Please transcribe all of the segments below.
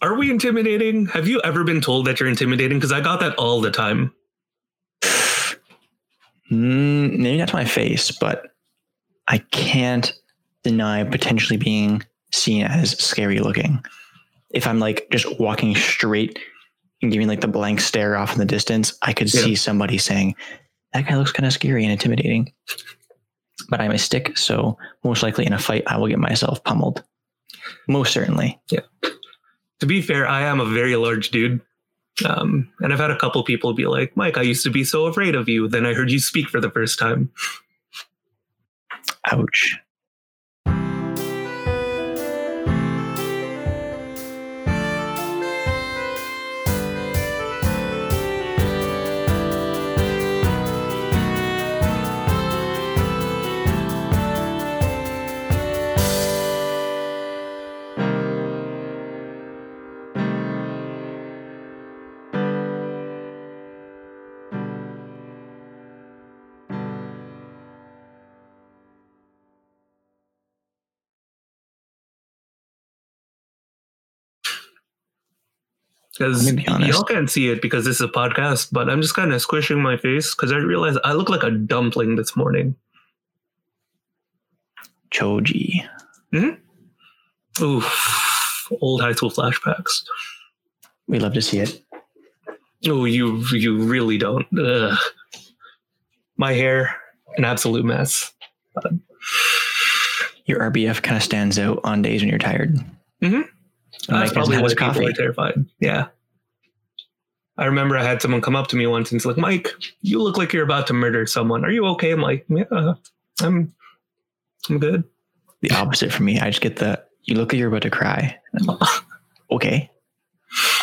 Are we intimidating? Have you ever been told that you're intimidating? Because I got that all the time. Mm, maybe not to my face, but I can't deny potentially being seen as scary looking. If I'm like just walking straight and giving like the blank stare off in the distance, I could Yeah. see somebody saying, That guy looks kind of scary and intimidating. But I'm a stick, so most likely in a fight, I will get myself pummeled. Most certainly. To be fair, I am a very large dude. Um, and I've had a couple people be like, Mike, I used to be so afraid of you. Then I heard you speak for the first time. Ouch. Because be y'all can't see it because this is a podcast, but I'm just kind of squishing my face because I realize I look like a dumpling this morning. Choji. Hmm. Oof. Old high school flashbacks. We love to see it. Oh, you you really don't. Ugh. My hair, an absolute mess. Your RBF kind of stands out on days when you're tired. Mhm. Mike That's probably why people coffee. are terrified. Yeah. I remember I had someone come up to me once and it's like, Mike, you look like you're about to murder someone. Are you okay? I'm like, yeah, I'm I'm good. The opposite for me. I just get the you look like you're about to cry. Okay.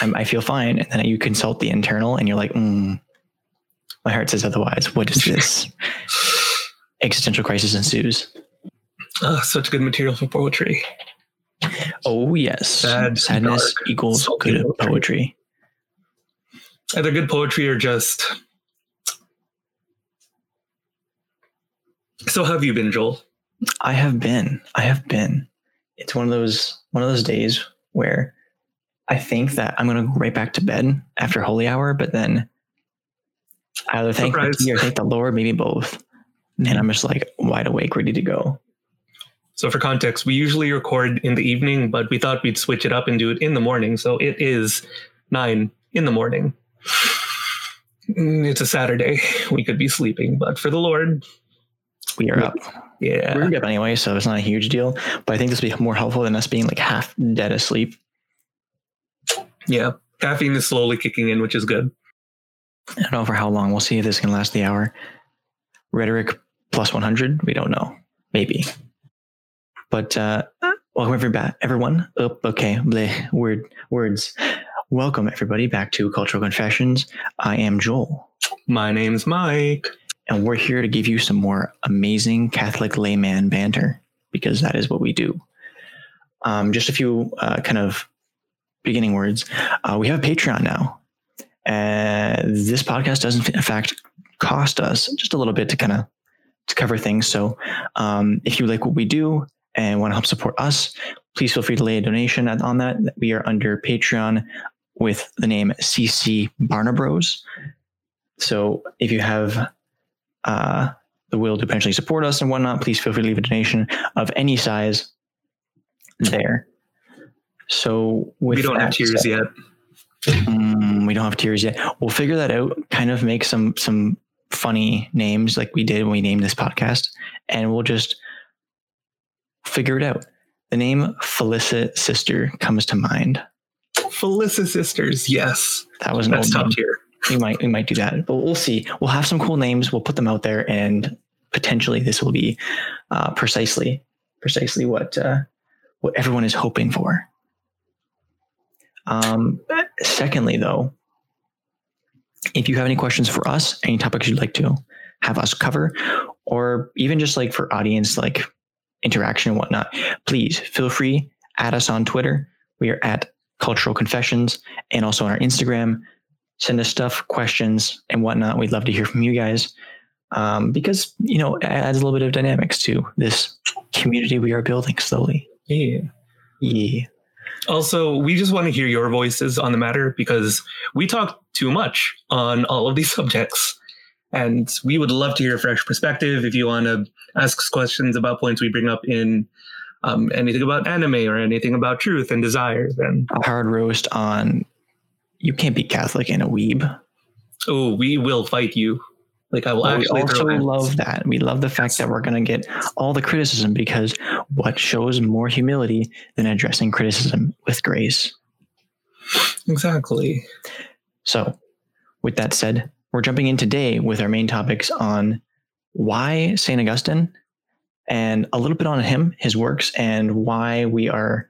I'm, I feel fine. And then you consult the internal and you're like, mm, my heart says otherwise. What is this? Existential crisis ensues. Ah, such good material for poetry. Oh, yes. Sad, Sadness dark, equals good poetry. poetry. Either good poetry or just. So have you been, Joel? I have been. I have been. It's one of those one of those days where I think that I'm gonna go right back to bed after holy hour, but then I either thank Surprise. the or thank the Lord, maybe both. And I'm just like wide awake, ready to go. So for context, we usually record in the evening, but we thought we'd switch it up and do it in the morning. So it is nine in the morning. Mm, It's a Saturday. We could be sleeping, but for the Lord, We are up. yeah. We're up anyway, so it's not a huge deal. But I think this will be more helpful than us being like half dead asleep. Yeah. Caffeine is slowly kicking in, which is good. I don't know for how long. We'll see if this can last the hour. Rhetoric plus 100, we don't know. Maybe. But uh, welcome everybody, everyone. Oh, okay, bleh, word, words. Welcome everybody back to Cultural Confessions. I am Joel, My name's Mike. and we're here to give you some more amazing Catholic layman banter because that is what we do. Um, just a few uh, kind of beginning words. Uh, we have a Patreon now. Uh, this podcast doesn't, in fact, cost us just a little bit to kind of to cover things. So, um, if you like what we do and want to help support us, please feel free to lay a donation on that. We are under Patreon with the name CC Barnabros. So, if you have uh, the will to potentially support us and whatnot, please feel free to leave a donation of any size there. So, with we don't have that tears yet. Mm, we don't have tiers yet. We'll figure that out. Kind of make some some funny names like we did when we named this podcast, and we'll just figure it out. The name Felicit Sister comes to mind. Felissa Sisters. Yes. That was an That's old top name. tier. We might we might do that, but we'll see. We'll have some cool names. We'll put them out there, and potentially this will be uh, precisely precisely what uh, what everyone is hoping for. Um, secondly, though, if you have any questions for us, any topics you'd like to have us cover, or even just like for audience like interaction and whatnot, please feel free add us on Twitter. We are at Cultural Confessions, and also on our Instagram. Send us stuff, questions, and whatnot. We'd love to hear from you guys um, because you know it adds a little bit of dynamics to this community we are building slowly. Yeah. Yeah. Also, we just want to hear your voices on the matter because we talk too much on all of these subjects. And we would love to hear a fresh perspective. If you want to ask us questions about points we bring up in um, anything about anime or anything about truth and desire, then A hard roast on you can't be Catholic and a weeb. oh, we will fight you. Like I will But we also love that. We love the fact that we're going to get all the criticism because what shows more humility than addressing criticism with grace? exactly. So, with that said, we're jumping in today with our main topics on why St. Augustine and a little bit on him, his works, and why we are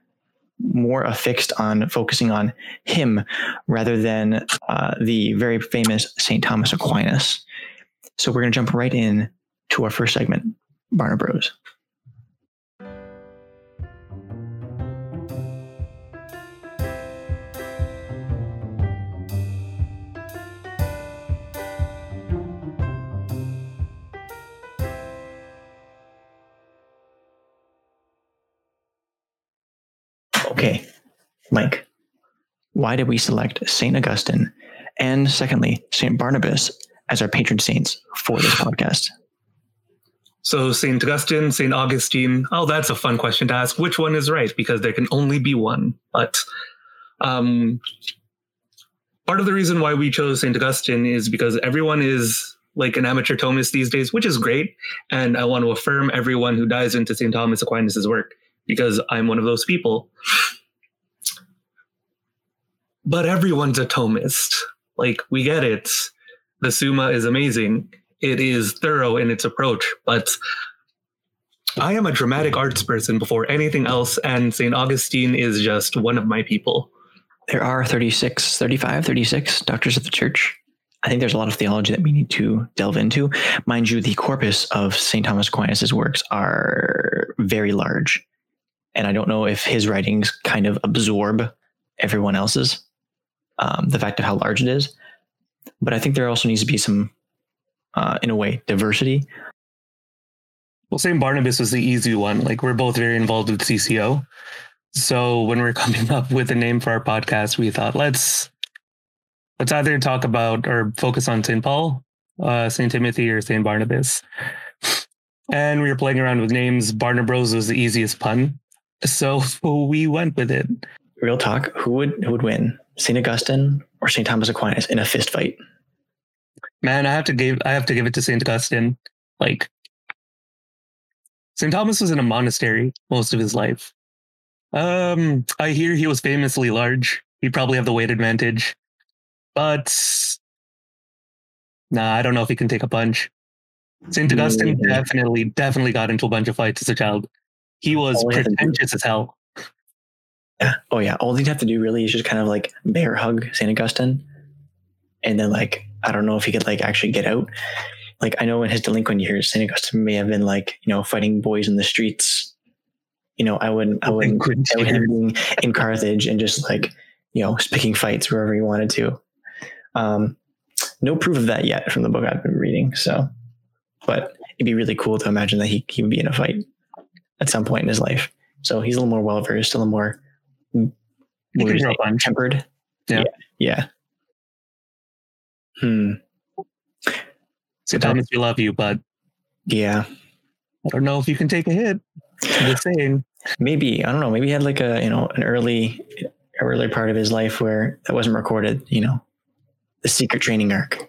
more affixed on focusing on him rather than uh, the very famous St. Thomas Aquinas. So, we're going to jump right in to our first segment, Barna Okay, Mike, why did we select St. Augustine and secondly, St. Barnabas as our patron saints for this podcast? So Saint Augustine, Saint Augustine. Oh, that's a fun question to ask. Which one is right? Because there can only be one. But um, part of the reason why we chose Saint Augustine is because everyone is like an amateur Thomist these days, which is great. And I want to affirm everyone who dives into Saint Thomas Aquinas' work because I'm one of those people. But everyone's a Thomist. Like we get it. The Summa is amazing it is thorough in its approach, but I am a dramatic arts person before anything else, and St. Augustine is just one of my people. There are 36, 35, 36 doctors of the church. I think there's a lot of theology that we need to delve into. Mind you, the corpus of St. Thomas Aquinas' works are very large. And I don't know if his writings kind of absorb everyone else's, um, the fact of how large it is. But I think there also needs to be some, uh, in a way, diversity. Well, St. Barnabas was the easy one. Like, we're both very involved with CCO. So when we're coming up with a name for our podcast, we thought let's let's either talk about or focus on St. Paul, uh, St. Timothy, or St. Barnabas. And we were playing around with names. Barnabros was the easiest pun. So we went with it. Real talk, who would who would win? St. Augustine or St. Thomas Aquinas in a fist fight? Man, I have to give I have to give it to St. Augustine. Like St. Thomas was in a monastery most of his life. Um, I hear he was famously large. He'd probably have the weight advantage. But nah, I don't know if he can take a punch. St. Augustine Yeah. definitely, definitely got into a bunch of fights as a child. He was All he had to do- pretentious as hell. Yeah. Oh yeah. All he'd have to do really is just kind of like bear hug St. Augustine. And then like I don't know if he could like actually get out. Like I know in his delinquent years, St. Augustine may have been like, you know, fighting boys in the streets. You know, I wouldn't I wouldn't I would him being in Carthage and just like, you know, picking fights wherever he wanted to. Um no proof of that yet from the book I've been reading. So but it'd be really cool to imagine that he, he would be in a fight at some point in his life. So he's a little more well versed, a little more He what can would you throw say, a punch. tempered. Yeah. yeah. Yeah. Hmm. St. Thomas, we love you, but Yeah. I don't know if you can take a hit. I'm just saying. Maybe I don't know. Maybe he had like a you know an early, early part of his life where that wasn't recorded. You know, the secret training arc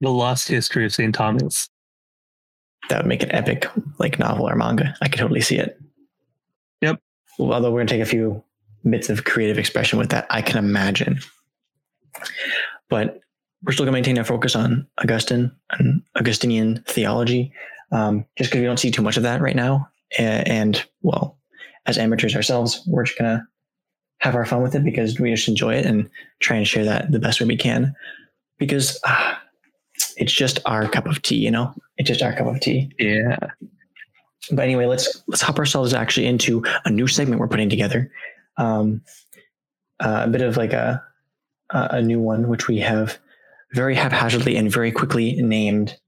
The lost history of St. Thomas. That would make an epic like novel or manga. I could totally see it. Yep. Although we're gonna take a few bits of creative expression with that, I can imagine. But we're still gonna maintain our focus on Augustine and Augustinian theology, um, just because we don't see too much of that right now. And, and well, as amateurs ourselves, we're just gonna have our fun with it because we just enjoy it and try and share that the best way we can. Because ah, it's just our cup of tea, you know. It's just our cup of tea. Yeah. But anyway, let's let's hop ourselves actually into a new segment we're putting together. Um, uh, a bit of like a a a new one, which we have very haphazardly and very quickly named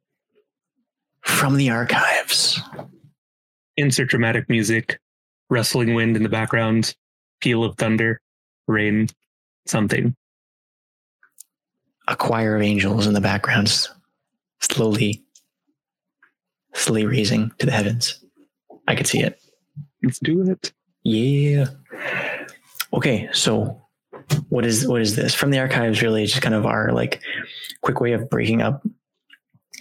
from the archives. Insert dramatic music, rustling wind in the background. peal of thunder, rain, something. A choir of angels in the background, slowly, slowly raising to the heavens. I could see it. Let's do it. Yeah. Okay, so what is what is this from the archives? Really, just kind of our like quick way of breaking up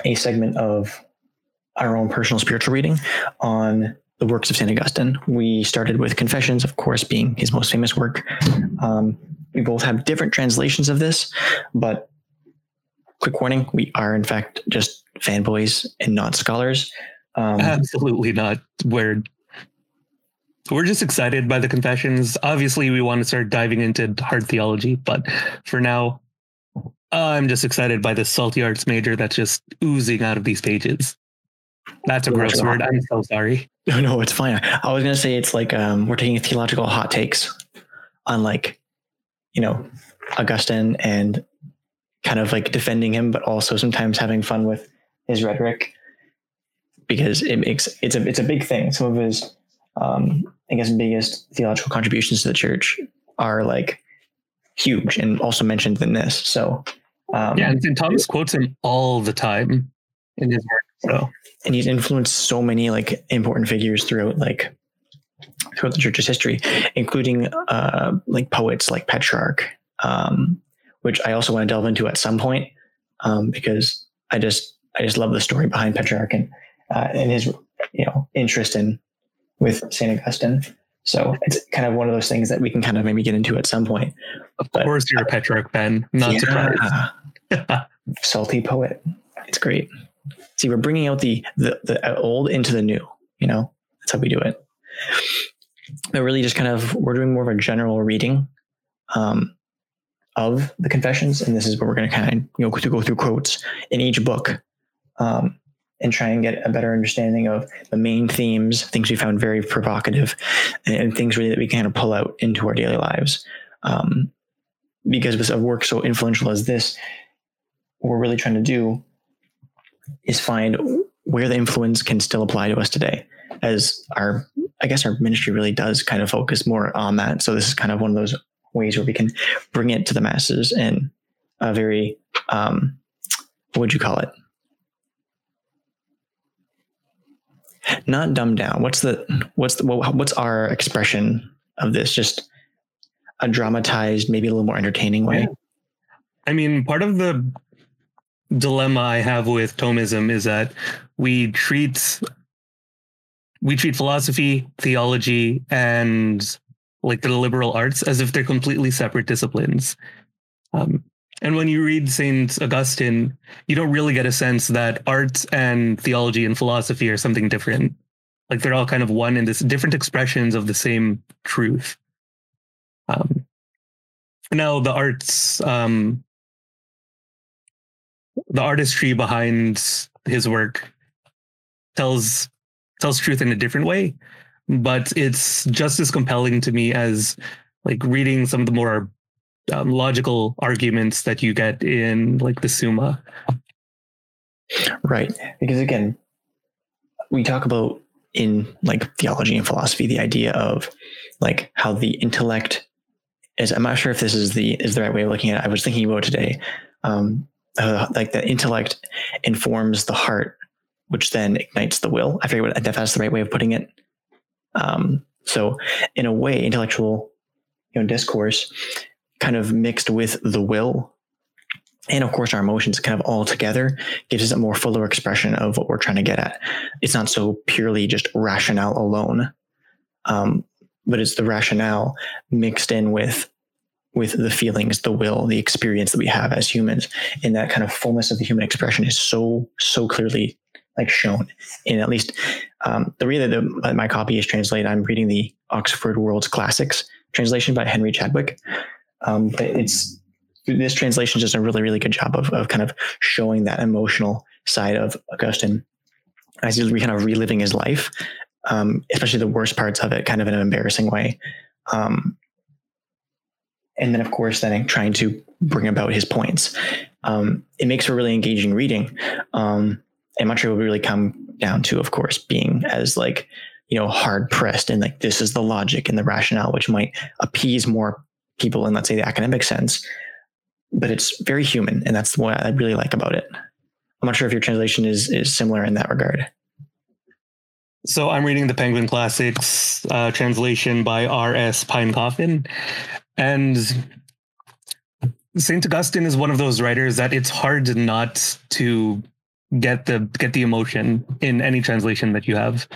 a segment of our own personal spiritual reading on the works of St. Augustine. We started with Confessions, of course, being his most famous work. Um, we both have different translations of this, but quick warning we are, in fact, just fanboys and not scholars. Um, Absolutely not. We're we're just excited by the confessions. Obviously, we want to start diving into hard theology, but for now, I'm just excited by the salty arts major that's just oozing out of these pages. That's a gross word. I'm so sorry. No, no, it's fine. I was gonna say it's like um, we're taking theological hot takes on like, you know, Augustine and kind of like defending him, but also sometimes having fun with his rhetoric because it makes it's a it's a big thing. Some of his um, I guess biggest theological contributions to the church are like huge and also mentioned in this. So um, yeah, and Thomas quotes him all the time in his work. So and he's influenced so many like important figures throughout like throughout the church's history, including uh, like poets like Petrarch, um, which I also want to delve into at some point um, because I just I just love the story behind Petrarch and uh, and his you know interest in with Saint Augustine. So it's kind of one of those things that we can kind of maybe get into at some point. Of but, course, you're a Petrarch Ben. Not yeah, surprised. salty poet. It's great. See, we're bringing out the, the the old into the new. You know, that's how we do it. But really, just kind of we're doing more of a general reading um, of the confessions, and this is where we're going to kind of you know to go through quotes in each book. Um, and try and get a better understanding of the main themes, things we found very provocative, and things really that we kind of pull out into our daily lives. Um, because with a work so influential as this, what we're really trying to do is find where the influence can still apply to us today. As our, I guess our ministry really does kind of focus more on that. So this is kind of one of those ways where we can bring it to the masses in a very, um, what would you call it? not dumbed down. What's the what's the what's our expression of this? Just a dramatized, maybe a little more entertaining way. I mean, part of the dilemma I have with Thomism is that we treat we treat philosophy, theology, and like the liberal arts as if they're completely separate disciplines. Um, and when you read Saint Augustine, you don't really get a sense that art and theology and philosophy are something different. Like they're all kind of one in this different expressions of the same truth. Um, now the arts, um, the artistry behind his work tells tells truth in a different way, but it's just as compelling to me as like reading some of the more um, logical arguments that you get in like the Summa. Right. Because again, we talk about in like theology and philosophy the idea of like how the intellect is i'm not sure if this is the is the right way of looking at it i was thinking about today um uh, like the intellect informs the heart which then ignites the will i forget what if that's the right way of putting it um so in a way intellectual you know discourse kind of mixed with the will and of course our emotions kind of all together gives us a more fuller expression of what we're trying to get at. It's not so purely just rationale alone um, but it's the rationale mixed in with with the feelings the will the experience that we have as humans. And that kind of fullness of the human expression is so so clearly like shown in at least um, the way that the, my copy is translated i'm reading the oxford world's classics translation by henry chadwick um, but it's this translation does a really, really good job of, of kind of showing that emotional side of Augustine as he's kind of reliving his life, um, especially the worst parts of it, kind of in an embarrassing way. Um, and then, of course, then trying to bring about his points. Um, it makes for really engaging reading. Um, and Montreal will really come down to, of course, being as like you know, hard pressed and like this is the logic and the rationale, which might appease more people in, let's say, the academic sense. But it's very human, and that's what I really like about it. I'm not sure if your translation is is similar in that regard. So I'm reading the Penguin Classics uh, translation by R.S. Pine-Coffin, and Saint Augustine is one of those writers that it's hard not to get the get the emotion in any translation that you have.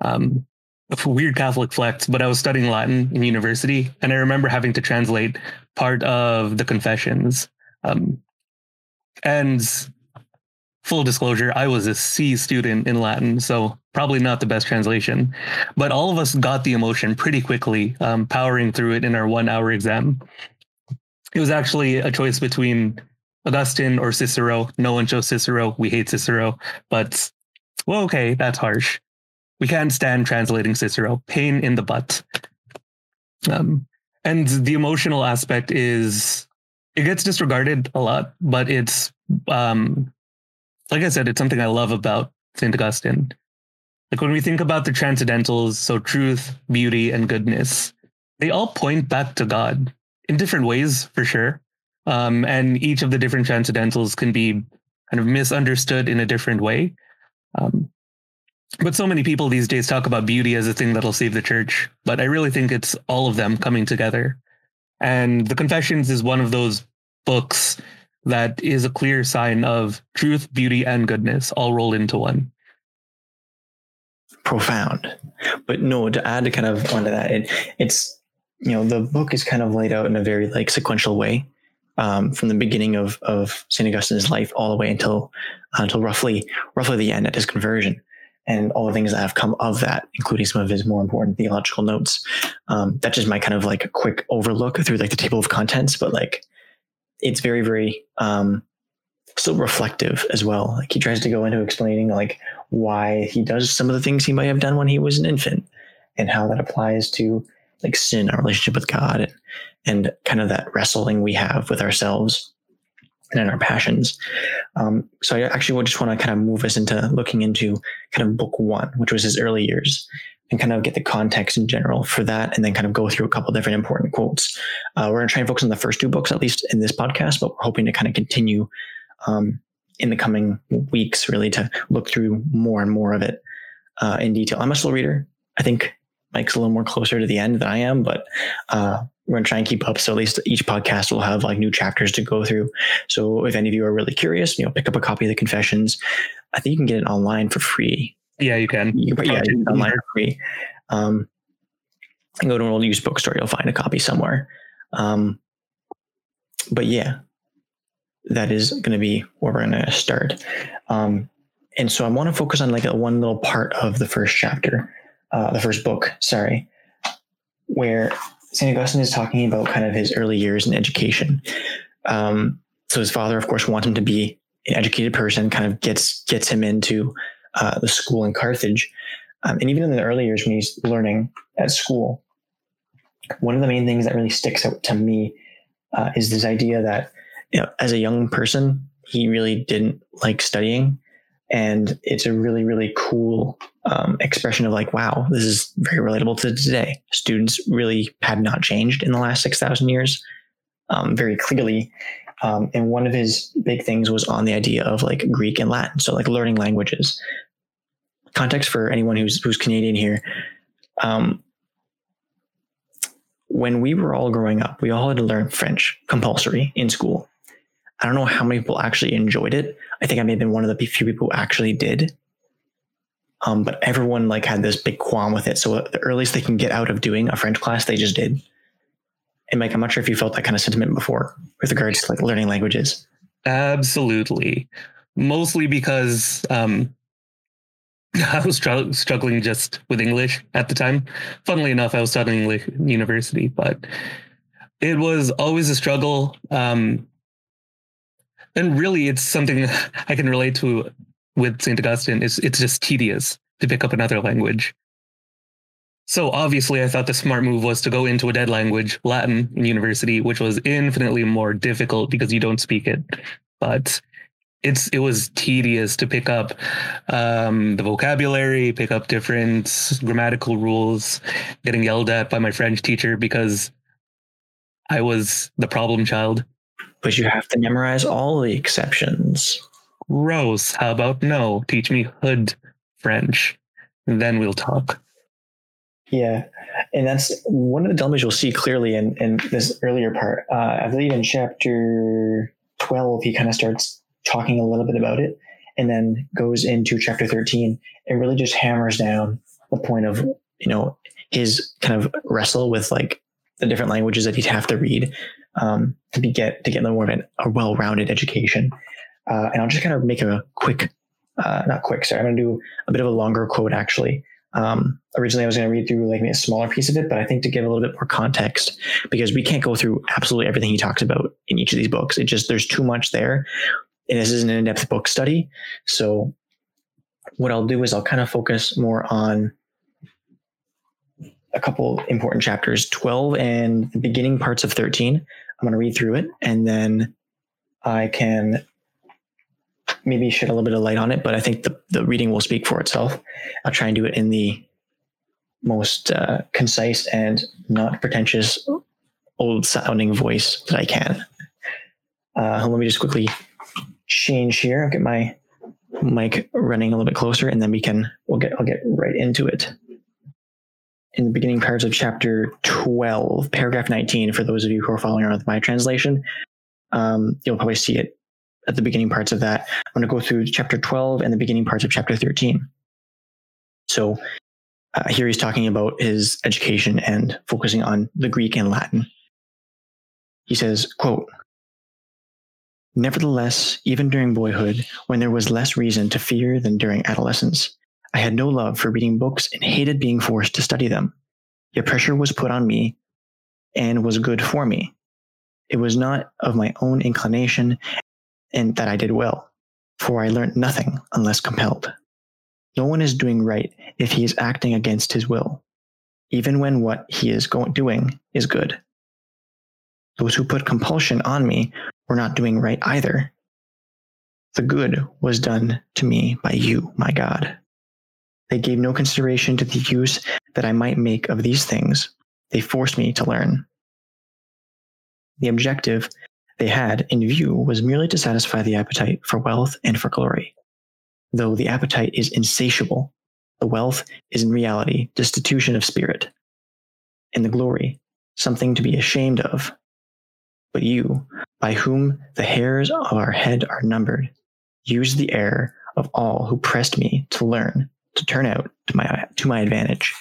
Um, weird Catholic flex, but I was studying Latin in university, and I remember having to translate part of the Confessions. Um, and full disclosure, I was a C student in Latin, so probably not the best translation. But all of us got the emotion pretty quickly, um, powering through it in our one hour exam. It was actually a choice between Augustine or Cicero. No one chose Cicero. We hate Cicero, but well, okay, that's harsh. We can't stand translating Cicero. Pain in the butt. Um, and the emotional aspect is it gets disregarded a lot, but it's um, like I said, it's something I love about St. Augustine. Like when we think about the transcendentals, so truth, beauty, and goodness, they all point back to God in different ways, for sure. Um, and each of the different transcendentals can be kind of misunderstood in a different way. Um, but so many people these days talk about beauty as a thing that'll save the church. But I really think it's all of them coming together. And the Confessions is one of those books that is a clear sign of truth, beauty, and goodness all rolled into one. Profound. But no, to add to kind of onto that, it, it's, you know, the book is kind of laid out in a very like sequential way. Um, from the beginning of, of St. Augustine's life all the way until uh, until roughly roughly the end at his conversion and all the things that have come of that, including some of his more important theological notes. Um, that's just my kind of like a quick overlook through like the table of contents, but like it's very, very um, still reflective as well. Like he tries to go into explaining like why he does some of the things he might have done when he was an infant and how that applies to like sin, our relationship with God, and, and kind of that wrestling we have with ourselves and in our passions. Um, so I actually just want to kind of move us into looking into kind of book one, which was his early years, and kind of get the context in general for that, and then kind of go through a couple different important quotes. Uh, we're going to try and focus on the first two books, at least in this podcast, but we're hoping to kind of continue um, in the coming weeks, really, to look through more and more of it uh, in detail. I'm a slow reader. I think Mike's a little more closer to the end than I am, but uh, we're going to try and keep up. So at least each podcast will have like new chapters to go through. So if any of you are really curious, you know, pick up a copy of the Confessions. I think you can get it online for free. Yeah, you can. You can yeah, online for free. Um, and go to an old used bookstore. You'll find a copy somewhere. Um, but yeah, that is going to be where we're going to start. Um, and so I want to focus on like a one little part of the first chapter, uh, the first book, sorry, where St. Augustine is talking about kind of his early years in education. Um, so his father, of course, wants him to be an educated person, kind of gets gets him into uh, the school in Carthage. Um, and even in the early years when he's learning at school, one of the main things that really sticks out to me uh, is this idea that you know, as a young person, he really didn't like studying and it's a really really cool um, expression of like wow this is very relatable to today. Students really had not changed in the last 6000 years um, very clearly. Um, and one of his big things was on the idea of like greek and latin so like learning languages. Context for anyone who's who's canadian here. Um, when we were all growing up we all had to learn french compulsory in school. I don't know how many people actually enjoyed it. I think I may have been one of the few people who actually did. Um, but everyone like had this big qualm with it. So the earliest they can get out of doing a French class, they just did. And Mike, I'm not sure if you felt that kind of sentiment before with regards to like learning languages. Absolutely. Mostly because um, I was str- struggling just with English at the time. Funnily enough, I was studying English in university, but it was always a struggle. Um, and really it's something I can relate to with St. Augustine. is it's just tedious to pick up another language. So obviously I thought the smart move was to go into a dead language, Latin, in university, which was infinitely more difficult because you don't speak it. But it's it was tedious to pick up um, the vocabulary, pick up different grammatical rules, getting yelled at by my French teacher because I was the problem child. But you have to memorize all the exceptions. Rose, how about no? Teach me hood French. Then we'll talk. Yeah. And that's one of the dilemmas you'll see clearly in, in this earlier part. Uh, I believe in chapter 12, he kind of starts talking a little bit about it and then goes into chapter 13 and really just hammers down the point of, you know, his kind of wrestle with like the different languages that he'd have to read um, to be get to get more of an, a well-rounded education. Uh, and I'll just kind of make a quick, uh, not quick, sorry, I'm going to do a bit of a longer quote actually. Um, originally, I was going to read through like a smaller piece of it, but I think to give a little bit more context, because we can't go through absolutely everything he talks about in each of these books. It just there's too much there, and this is an in-depth book study. So, what I'll do is I'll kind of focus more on a couple important chapters, 12 and the beginning parts of 13. I'm going to read through it, and then I can maybe shed a little bit of light on it, but I think the, the reading will speak for itself. I'll try and do it in the most uh, concise and not pretentious, old sounding voice that I can. Uh, let me just quickly change here. I'll get my mic running a little bit closer, and then we can we'll get I'll get right into it. In the beginning parts of chapter 12, paragraph 19, for those of you who are following around with my translation, um, you'll probably see it at the beginning parts of that. I'm going to go through chapter 12 and the beginning parts of chapter 13. So uh, here he's talking about his education and focusing on the Greek and Latin. He says, quote, Nevertheless, even during boyhood, when there was less reason to fear than during adolescence, I had no love for reading books and hated being forced to study them. Yet pressure was put on me and was good for me. It was not of my own inclination and that I did well, for I learnt nothing unless compelled. No one is doing right if he is acting against his will, even when what he is going, doing is good. Those who put compulsion on me were not doing right either. The good was done to me by you, my God. They gave no consideration to the use that I might make of these things. They forced me to learn. The objective they had in view was merely to satisfy the appetite for wealth and for glory. Though the appetite is insatiable, the wealth is in reality destitution of spirit, and the glory something to be ashamed of. But you, by whom the hairs of our head are numbered, use the error of all who pressed me to learn to turn out to my to my advantage.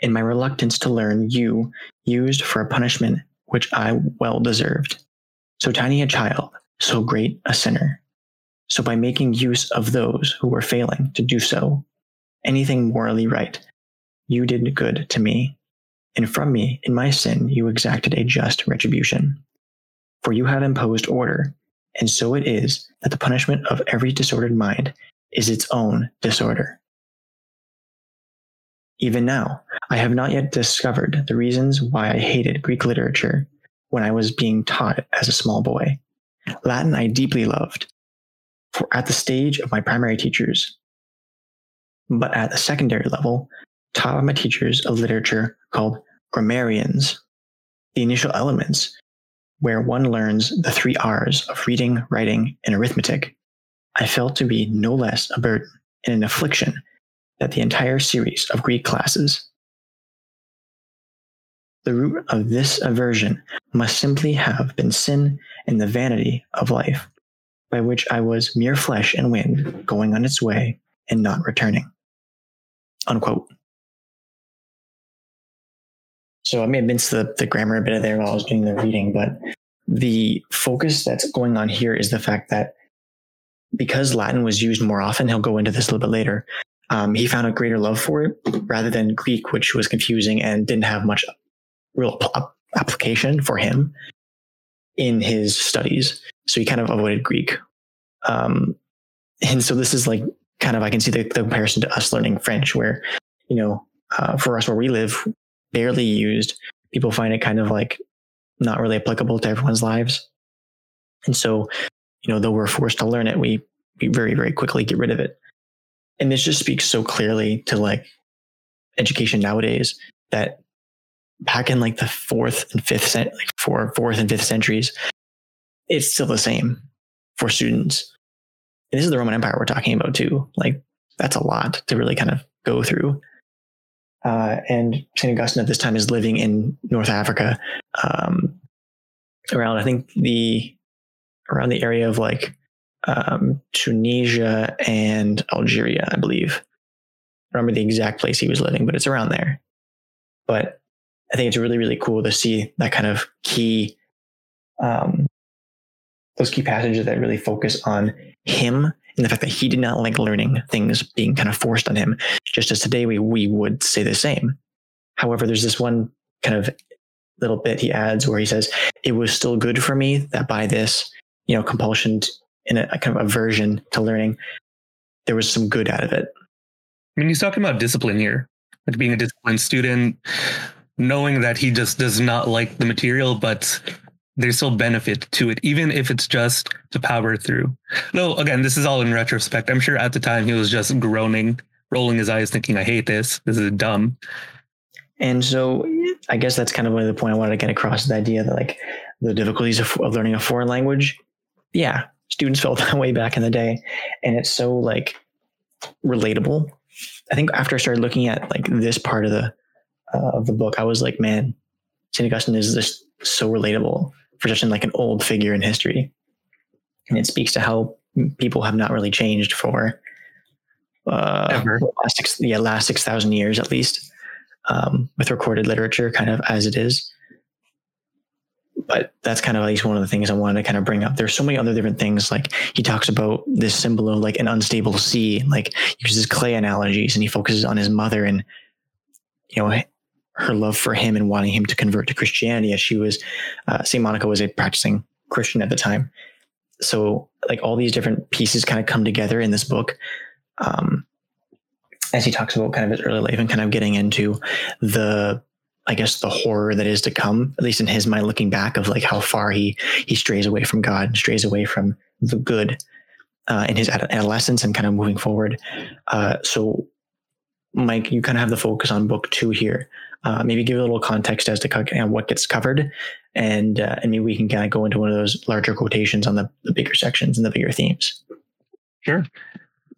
In my reluctance to learn, you used for a punishment which I well deserved. So tiny a child, so great a sinner. So by making use of those who were failing to do so, anything morally right, you did good to me. And from me, in my sin, you exacted a just retribution. For you have imposed order, and so it is that the punishment of every disordered mind is its own disorder. Even now, I have not yet discovered the reasons why I hated Greek literature when I was being taught as a small boy. Latin I deeply loved, for at the stage of my primary teachers, but at the secondary level, taught by my teachers a literature called grammarians, the initial elements where one learns the three R's of reading, writing, and arithmetic, I felt to be no less a burden and an affliction that the entire series of Greek classes. The root of this aversion must simply have been sin and the vanity of life, by which I was mere flesh and wind going on its way and not returning. Unquote. So I may have missed the, the grammar a bit there while I was doing the reading, but the focus that's going on here is the fact that because Latin was used more often, he'll go into this a little bit later, um, he found a greater love for it rather than Greek, which was confusing and didn't have much real pl- application for him in his studies. So he kind of avoided Greek. Um, and so this is like kind of, I can see the, the comparison to us learning French, where, you know, uh, for us where we live, barely used, people find it kind of like not really applicable to everyone's lives. And so you know, though we're forced to learn it, we, we very, very quickly get rid of it. And this just speaks so clearly to like education nowadays that back in like the fourth and fifth, cent like four, fourth and fifth centuries, it's still the same for students. And this is the Roman Empire we're talking about too. Like that's a lot to really kind of go through. Uh, and St. Augustine at this time is living in North Africa, um, around, I think the, around the area of like, um, Tunisia and Algeria, I believe. I remember the exact place he was living, but it's around there. But I think it's really, really cool to see that kind of key, um, those key passages that really focus on him and the fact that he did not like learning things being kind of forced on him, just as today we, we would say the same. However, there's this one kind of little bit he adds where he says, it was still good for me that by this, you know, compulsion in a, a kind of aversion to learning, there was some good out of it. I mean, he's talking about discipline here, like being a disciplined student, knowing that he just does not like the material, but there's still benefit to it, even if it's just to power through. No, again, this is all in retrospect. I'm sure at the time he was just groaning, rolling his eyes, thinking, I hate this. This is dumb. And so I guess that's kind of the point I wanted to get across the idea that like the difficulties of, of learning a foreign language. Yeah, students felt that way back in the day. And it's so like relatable. I think after I started looking at like this part of the uh, of the book, I was like, man, St. Augustine is just so relatable for such an like an old figure in history. And it speaks to how people have not really changed for uh, Ever. last six, yeah, last six thousand years at least, um, with recorded literature, kind of as it is. But that's kind of at least one of the things I wanted to kind of bring up. There's so many other different things. Like he talks about this symbol of like an unstable sea, like uses clay analogies, and he focuses on his mother and you know her love for him and wanting him to convert to Christianity as she was, uh, St. Monica was a practicing Christian at the time. So like all these different pieces kind of come together in this book. Um, as he talks about kind of his early life and kind of getting into the, I guess the horror that is to come, at least in his mind, looking back of like how far he, he strays away from God, and strays away from the good, uh, in his adolescence and kind of moving forward. Uh, so Mike, you kind of have the focus on book two here uh, maybe give a little context as to what gets covered, and uh, and maybe we can kind of go into one of those larger quotations on the, the bigger sections and the bigger themes. Sure.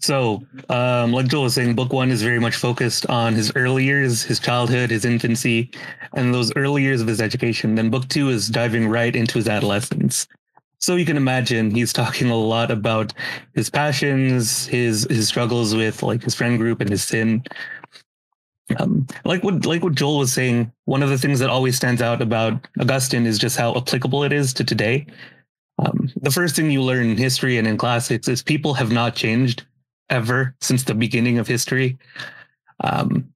So, um, like Joel was saying, book one is very much focused on his early years, his childhood, his infancy, and those early years of his education. Then book two is diving right into his adolescence. So you can imagine he's talking a lot about his passions, his his struggles with like his friend group and his sin, um, like what like what Joel was saying, one of the things that always stands out about Augustine is just how applicable it is to today. Um, the first thing you learn in history and in classics is people have not changed ever since the beginning of history. Um,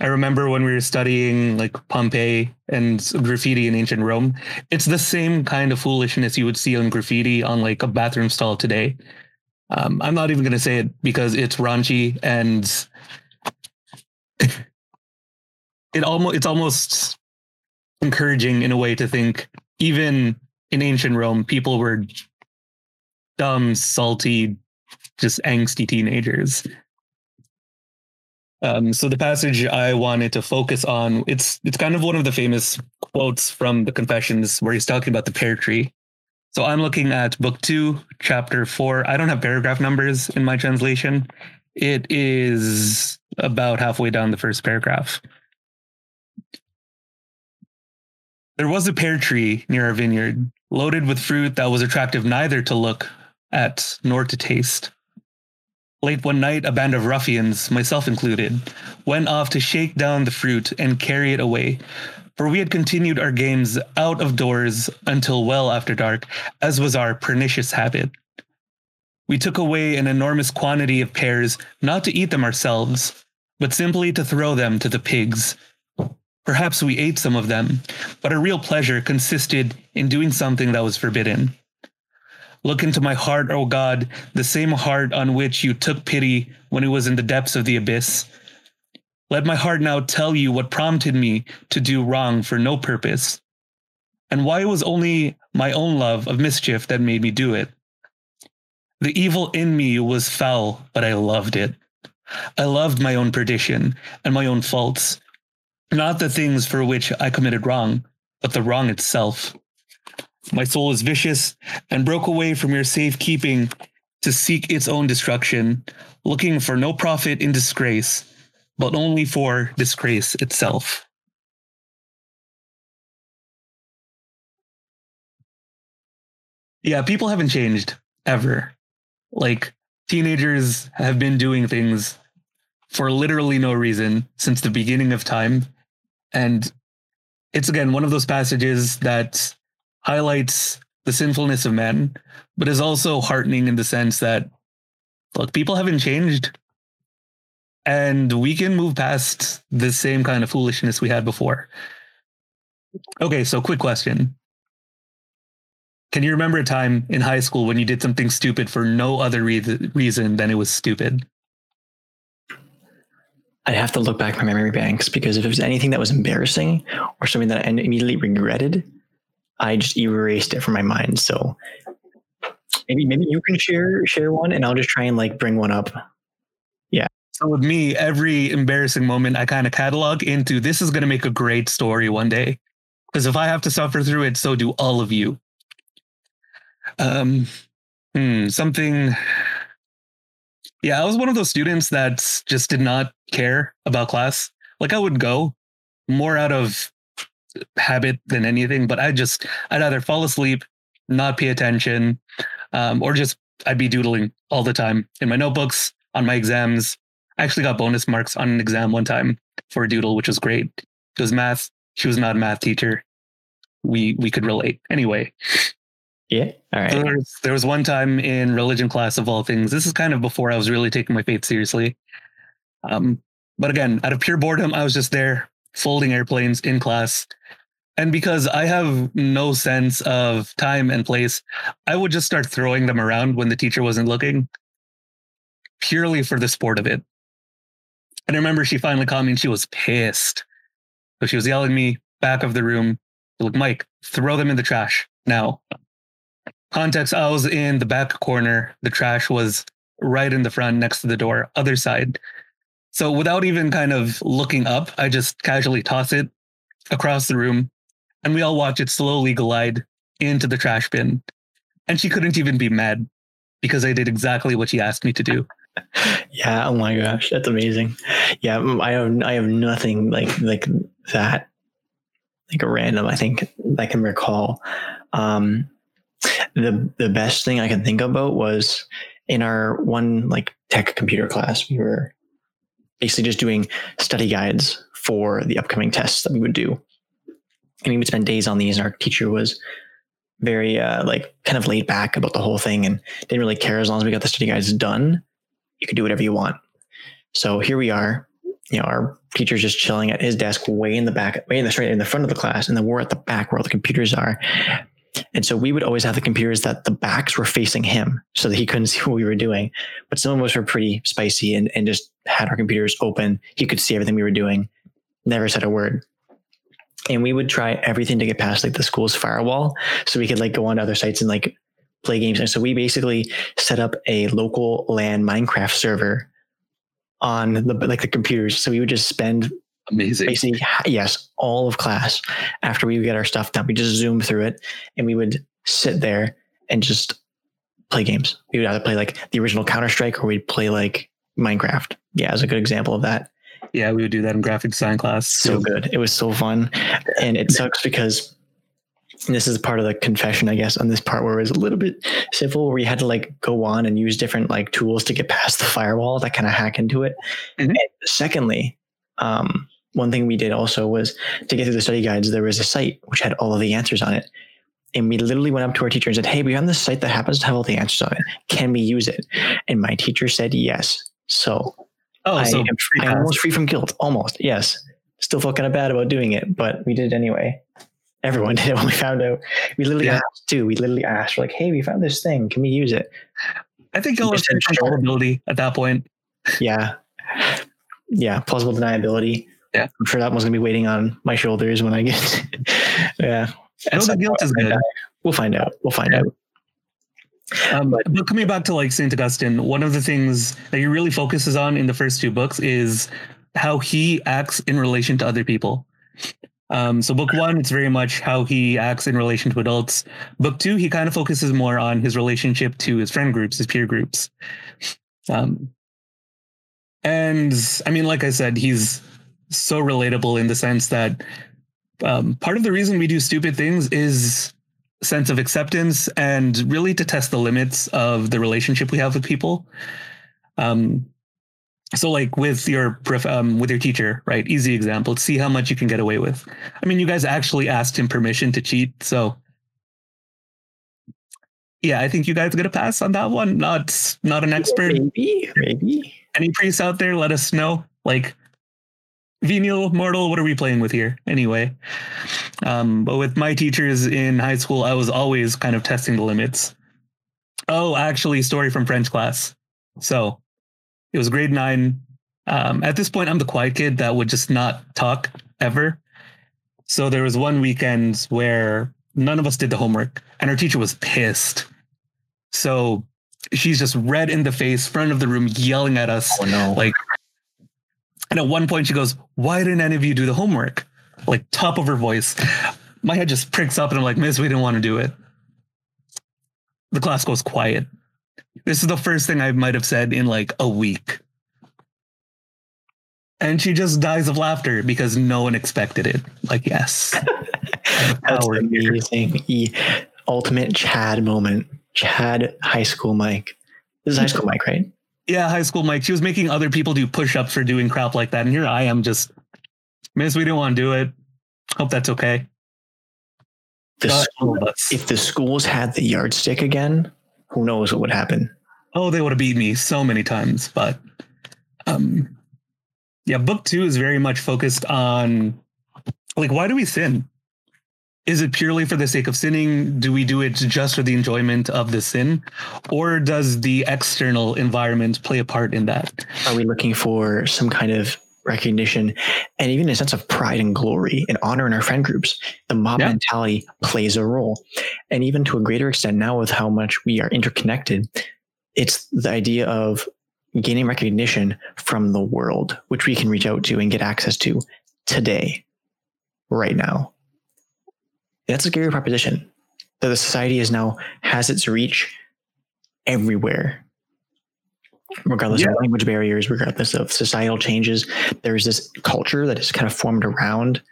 I remember when we were studying like Pompeii and graffiti in ancient Rome, it's the same kind of foolishness you would see on graffiti on like a bathroom stall today. Um, I'm not even going to say it because it's raunchy and it almost it's almost encouraging in a way to think even in ancient Rome, people were dumb, salty, just angsty teenagers. Um, so the passage I wanted to focus on, it's it's kind of one of the famous quotes from the Confessions where he's talking about the pear tree. So I'm looking at book two, chapter four. I don't have paragraph numbers in my translation. It is about halfway down the first paragraph. There was a pear tree near our vineyard, loaded with fruit that was attractive neither to look at nor to taste. Late one night, a band of ruffians, myself included, went off to shake down the fruit and carry it away, for we had continued our games out of doors until well after dark, as was our pernicious habit. We took away an enormous quantity of pears, not to eat them ourselves, but simply to throw them to the pigs. Perhaps we ate some of them, but our real pleasure consisted in doing something that was forbidden. Look into my heart, O God, the same heart on which you took pity when it was in the depths of the abyss. Let my heart now tell you what prompted me to do wrong for no purpose, and why it was only my own love of mischief that made me do it. The evil in me was foul, but I loved it. I loved my own perdition and my own faults, not the things for which I committed wrong, but the wrong itself. My soul is vicious and broke away from your safekeeping to seek its own destruction, looking for no profit in disgrace, but only for disgrace itself. Yeah, people haven't changed ever. Like, teenagers have been doing things for literally no reason since the beginning of time. And it's again one of those passages that highlights the sinfulness of men, but is also heartening in the sense that, look, people haven't changed. And we can move past the same kind of foolishness we had before. Okay, so quick question. Can you remember a time in high school when you did something stupid for no other re- reason than it was stupid? I'd have to look back my memory banks because if it was anything that was embarrassing or something that I immediately regretted, I just erased it from my mind. So maybe maybe you can share share one, and I'll just try and like bring one up. Yeah. So with me, every embarrassing moment I kind of catalog into this is going to make a great story one day. Because if I have to suffer through it, so do all of you. Um, hmm, something. Yeah, I was one of those students that just did not care about class. Like I would go more out of habit than anything, but I just I'd either fall asleep, not pay attention, um, or just I'd be doodling all the time in my notebooks on my exams. I actually got bonus marks on an exam one time for a doodle, which was great. It was math. She was not a math teacher. We we could relate anyway. Yeah. All right. There was, there was one time in religion class of all things. This is kind of before I was really taking my faith seriously. Um, but again, out of pure boredom, I was just there folding airplanes in class. And because I have no sense of time and place, I would just start throwing them around when the teacher wasn't looking, purely for the sport of it. And I remember she finally called me and she was pissed. So she was yelling at me back of the room, like, Mike, throw them in the trash now. Context, I was in the back corner. The trash was right in the front next to the door, other side. So without even kind of looking up, I just casually toss it across the room and we all watch it slowly glide into the trash bin. And she couldn't even be mad because I did exactly what she asked me to do. yeah. Oh my gosh. That's amazing. Yeah. I have, I have nothing like, like that, like a random, I think I can recall. Um, the, the best thing I can think about was in our one like tech computer class, we were basically just doing study guides for the upcoming tests that we would do. And we would spend days on these, and our teacher was very uh, like kind of laid back about the whole thing and didn't really care as long as we got the study guides done. You could do whatever you want. So here we are, you know, our teacher's just chilling at his desk way in the back, way in the straight in the front of the class, and then we're at the back where all the computers are. And so we would always have the computers that the backs were facing him so that he couldn't see what we were doing. But some of us were pretty spicy and, and just had our computers open. He could see everything we were doing, never said a word. And we would try everything to get past like the school's firewall so we could like go on to other sites and like play games. And so we basically set up a local LAN Minecraft server on the like the computers. So we would just spend Amazing. Basically, yes, all of class after we would get our stuff done, we just zoom through it and we would sit there and just play games. We would either play like the original Counter Strike or we'd play like Minecraft. Yeah, as a good example of that. Yeah, we would do that in graphic design class. So good. It was so fun. And it sucks because this is part of the confession, I guess, on this part where it was a little bit civil, where you had to like go on and use different like tools to get past the firewall that kind of hack into it. Mm-hmm. secondly, um, one thing we did also was to get through the study guides, there was a site which had all of the answers on it. And we literally went up to our teacher and said, Hey, we have this site that happens to have all the answers on it. Can we use it? And my teacher said yes. So, oh, I, so am free I'm almost free from guilt. Almost. Yes. Still feel kind of bad about doing it, but we did it anyway. Everyone did it when we found out. We literally yeah. asked too. We literally asked, like, hey, we found this thing. Can we use it? I think you'll have controllability at that point. Yeah. Yeah. Plausible deniability yeah, I'm sure that one's gonna be waiting on my shoulders when I get. yeah, I know the guilt is good. We'll find out. We'll find yeah. out. Um, but, but coming back to like Saint Augustine, one of the things that he really focuses on in the first two books is how he acts in relation to other people. Um, so book one, it's very much how he acts in relation to adults. Book two, he kind of focuses more on his relationship to his friend groups, his peer groups. Um, and I mean, like I said, he's so relatable in the sense that um, part of the reason we do stupid things is sense of acceptance and really to test the limits of the relationship we have with people. Um, so like with your um, with your teacher, right? Easy example. See how much you can get away with. I mean, you guys actually asked him permission to cheat, so yeah, I think you guys get a pass on that one. Not not an expert. Maybe, maybe. Any priests out there, let us know. Like venial mortal what are we playing with here? Anyway um, but with my teachers in high school i was always kind of testing the limits. Oh actually story from french class. So it was grade nine. Um, at this point i'm the quiet kid that would just not talk ever. So there was one weekend where none of us did the homework and our teacher was pissed. So she's just red in the face front of the room yelling at us oh, no. like and at one point she goes, Why didn't any of you do the homework? Like top of her voice. My head just pricks up and I'm like, Miss, we didn't want to do it. The class goes quiet. This is the first thing I might have said in like a week. And she just dies of laughter because no one expected it. Like, yes. That's amazing. The ultimate Chad moment. Chad high school Mike. This is high school Mike, right? Yeah, high school Mike. She was making other people do push-ups for doing crap like that, and here I am just, miss, we didn't want to do it. Hope that's okay. The school, if the schools had the yardstick again, who knows what would happen? Oh, they would have beat me so many times. But, um, yeah, book two is very much focused on, like, why do we sin? Is it purely for the sake of sinning? Do we do it just for the enjoyment of the sin? Or does the external environment play a part in that? Are we looking for some kind of recognition and even a sense of pride and glory and honor in our friend groups? The mob yeah. mentality plays a role. And even to a greater extent now with how much we are interconnected, it's the idea of gaining recognition from the world, which we can reach out to and get access to today, right now that's a scary proposition that the society is now has its reach everywhere regardless yeah. of language barriers regardless of societal changes there's this culture that is kind of formed around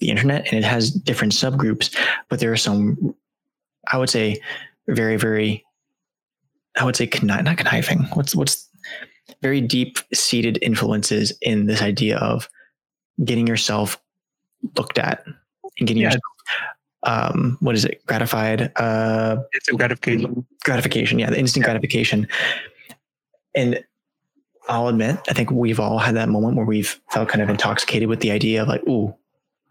the internet and it has different subgroups but there are some i would say very very i would say conni- not conniving what's what's very deep seated influences in this idea of getting yourself looked at and getting yeah. yourself um, what is it? Gratified. Uh, instant gratification. Gratification. Yeah, the instant yeah. gratification. And I'll admit, I think we've all had that moment where we've felt kind of intoxicated with the idea of like, ooh,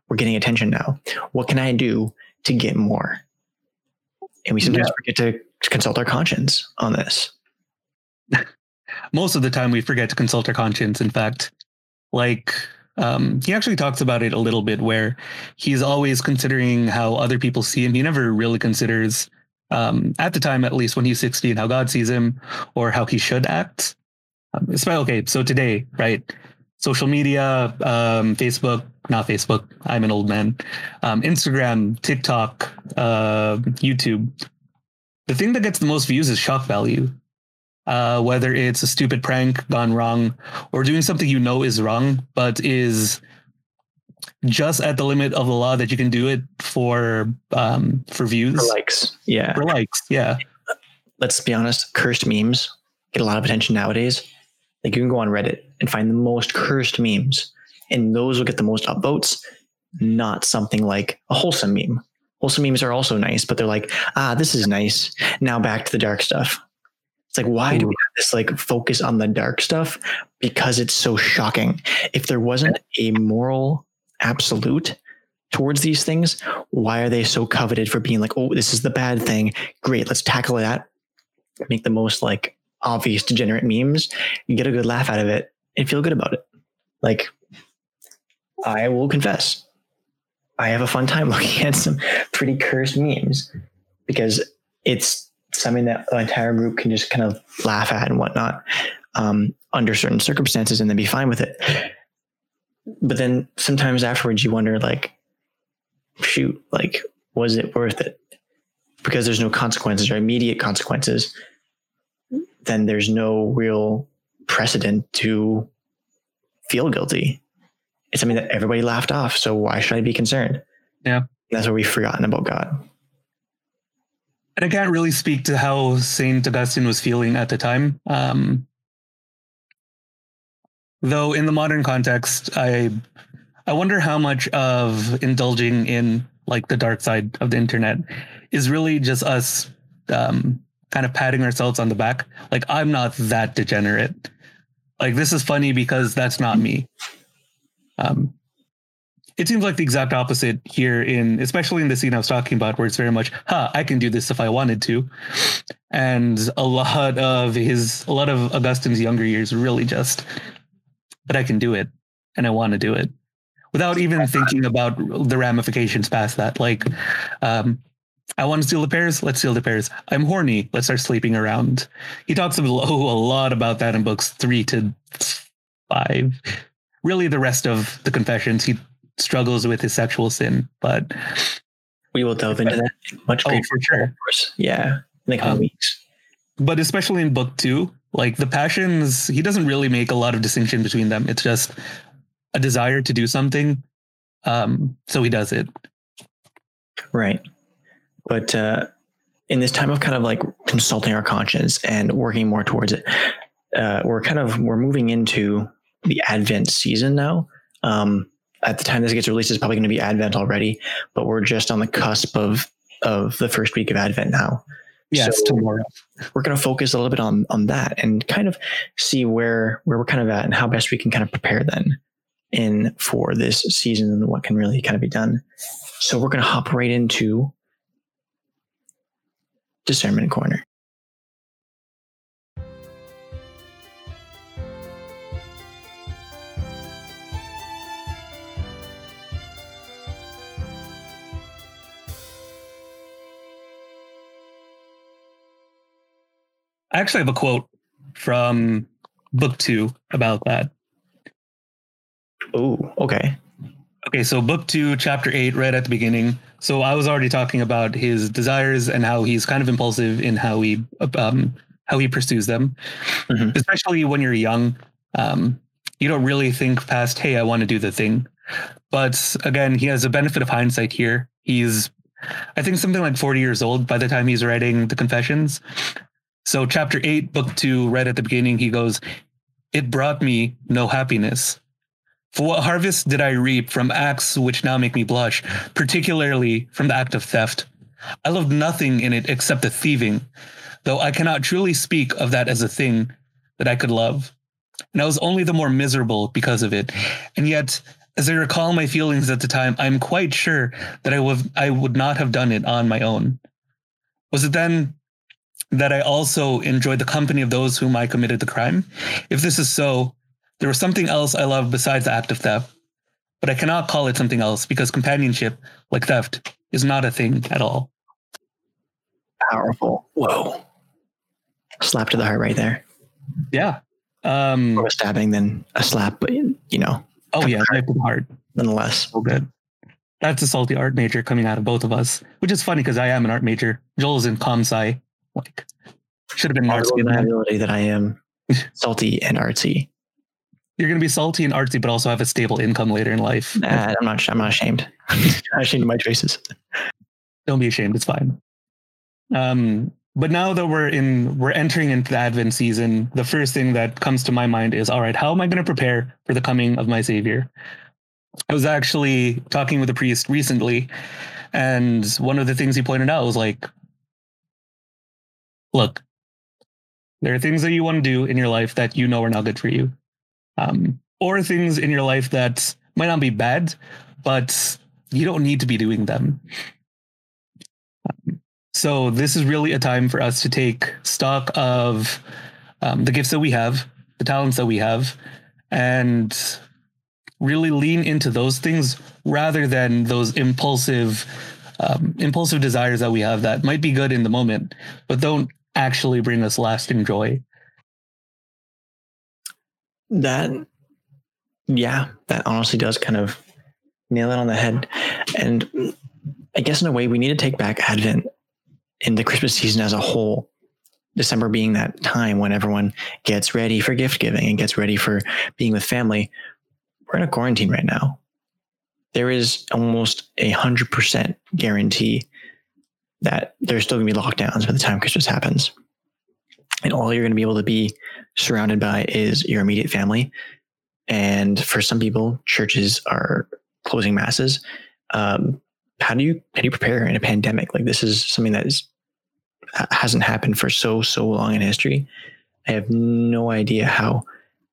we're getting attention now. What can I do to get more? And we sometimes yeah. forget to, to consult our conscience on this. Most of the time, we forget to consult our conscience. In fact, like um, he actually talks about it a little bit where he's always considering how other people see him. He never really considers, um, at the time at least when he's 16, how God sees him or how he should act. Um, okay, so today, right? Social media, um, Facebook, not Facebook, I'm an old man, um, Instagram, TikTok, uh, YouTube. The thing that gets the most views is shock value uh, whether it's a stupid prank gone wrong or doing something you know is wrong, but is just at the limit of the law that you can do it for um, for views, for likes, yeah, for likes, yeah. Let's be honest, cursed memes get a lot of attention nowadays. Like you can go on Reddit and find the most cursed memes, and those will get the most upvotes. Not something like a wholesome meme. Wholesome memes are also nice, but they're like, ah, this is nice. Now back to the dark stuff. It's like, why do we have this like focus on the dark stuff? Because it's so shocking. If there wasn't a moral absolute towards these things, why are they so coveted for being like, oh, this is the bad thing? Great, let's tackle that. Make the most like obvious degenerate memes. You get a good laugh out of it and feel good about it. Like, I will confess, I have a fun time looking at some pretty cursed memes because it's something that the entire group can just kind of laugh at and whatnot um, under certain circumstances and then be fine with it. But then sometimes afterwards you wonder, like, shoot, like, was it worth it? Because there's no consequences or immediate consequences, then there's no real precedent to feel guilty. It's something that everybody laughed off. So why should I be concerned? Yeah. That's what we've forgotten about God. And I can't really speak to how Saint Augustine was feeling at the time. Um, though in the modern context, I I wonder how much of indulging in like the dark side of the internet is really just us um, kind of patting ourselves on the back. Like I'm not that degenerate. Like this is funny because that's not me. Um, it seems like the exact opposite here in especially in the scene I was talking about where it's very much, huh, I can do this if I wanted to. And a lot of his a lot of Augustine's younger years really just but I can do it and I want to do it without even thinking about the ramifications past that. Like, um, I want to steal the pears. Let's steal the pears. I'm horny. Let's start sleeping around. He talks a lot about that in books three to five. Really, the rest of the confessions, he struggles with his sexual sin, but we will delve into that much. Oh, for sure. Of course. Yeah, in the coming um, weeks. But especially in book two, like the passions, he doesn't really make a lot of distinction between them. It's just a desire to do something. Um, so he does it. Right. But uh, in this time of kind of like consulting our conscience and working more towards it, uh, we're kind of we're moving into the Advent season now. Um, at the time this gets released, it's probably going to be Advent already, but we're just on the cusp of of the first week of Advent now. Yes, so tomorrow. We're going to focus a little bit on on that and kind of see where where we're kind of at and how best we can kind of prepare then in for this season and what can really kind of be done. So we're going to hop right into discernment corner. I actually have a quote from book two about that. Oh, okay. Okay, so book two, chapter eight, right at the beginning. So I was already talking about his desires and how he's kind of impulsive in how he um, how he pursues them, mm-hmm. especially when you're young. Um, you don't really think past, hey, I want to do the thing. But again, he has a benefit of hindsight here. He's, I think, something like 40 years old by the time he's writing the Confessions. So, chapter eight, book two, right at the beginning, he goes, It brought me no happiness. For what harvest did I reap from acts which now make me blush, particularly from the act of theft? I loved nothing in it except the thieving, though I cannot truly speak of that as a thing that I could love. And I was only the more miserable because of it. And yet, as I recall my feelings at the time, I'm quite sure that I would I would not have done it on my own. Was it then that I also enjoyed the company of those whom I committed the crime? If this is so, there was something else I loved besides the act of theft, but I cannot call it something else because companionship, like theft, is not a thing at all. Powerful. Whoa. Slap to the heart right there. Yeah. Um, More a stabbing than a slap, but you know. Oh yeah, knife to the heart. Nonetheless. So good. That's a salty art major coming out of both of us, which is funny because I am an art major. Joel's in com sci. Like, should have been artsy. ability that I am salty and artsy. You're going to be salty and artsy, but also have a stable income later in life. Nah, I'm not. I'm not ashamed. I'm not ashamed of my choices. Don't be ashamed. It's fine. Um, but now that we're in, we're entering into the Advent season. The first thing that comes to my mind is, all right, how am I going to prepare for the coming of my Savior? I was actually talking with a priest recently, and one of the things he pointed out was like, look, there are things that you want to do in your life that you know are not good for you, um, or things in your life that might not be bad, but you don't need to be doing them. Um, so this is really a time for us to take stock of um, the gifts that we have, the talents that we have, and really lean into those things rather than those impulsive um, impulsive desires that we have that might be good in the moment, but don't actually bring us lasting joy. That, yeah, that honestly does kind of nail it on the head. And I guess in a way, we need to take back Advent in the Christmas season as a whole. December being that time when everyone gets ready for gift giving and gets ready for being with family. We're in a quarantine right now. There is almost a hundred percent guarantee that there's still going to be lockdowns by the time Christmas happens. And all you're going to be able to be surrounded by is your immediate family. And for some people, churches are closing masses. Um, how do you how do you prepare in a pandemic? Like this is something that is hasn't happened for so so long in history. I have no idea how,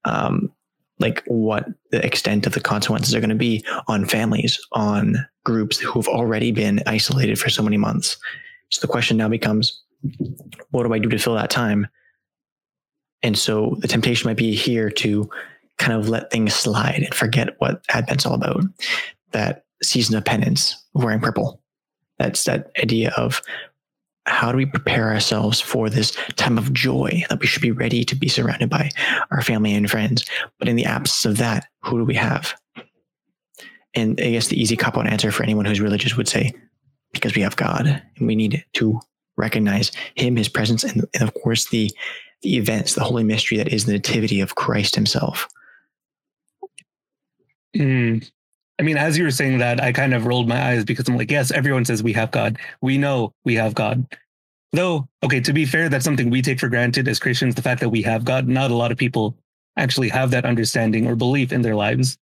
um, like what the extent of the consequences are going to be on families, on groups who have already been isolated for so many months. So the question now becomes, what do I do to fill that time? And so the temptation might be here to kind of let things slide and forget what Advent's all about. That season of penance, wearing purple. That's that idea of how do we prepare ourselves for this time of joy that we should be ready to be surrounded by our family and friends. But in the absence of that, who do we have? And I guess the easy cop out answer for anyone who's religious would say, because we have God and we need to recognize him, his presence, and, and of course the the events, the holy mystery that is the nativity of Christ himself. Mm. I mean, as you were saying that, I kind of rolled my eyes because I'm like, yes, everyone says we have God. We know we have God. Though, okay, to be fair, that's something we take for granted as Christians, the fact that we have God. Not a lot of people actually have that understanding or belief in their lives.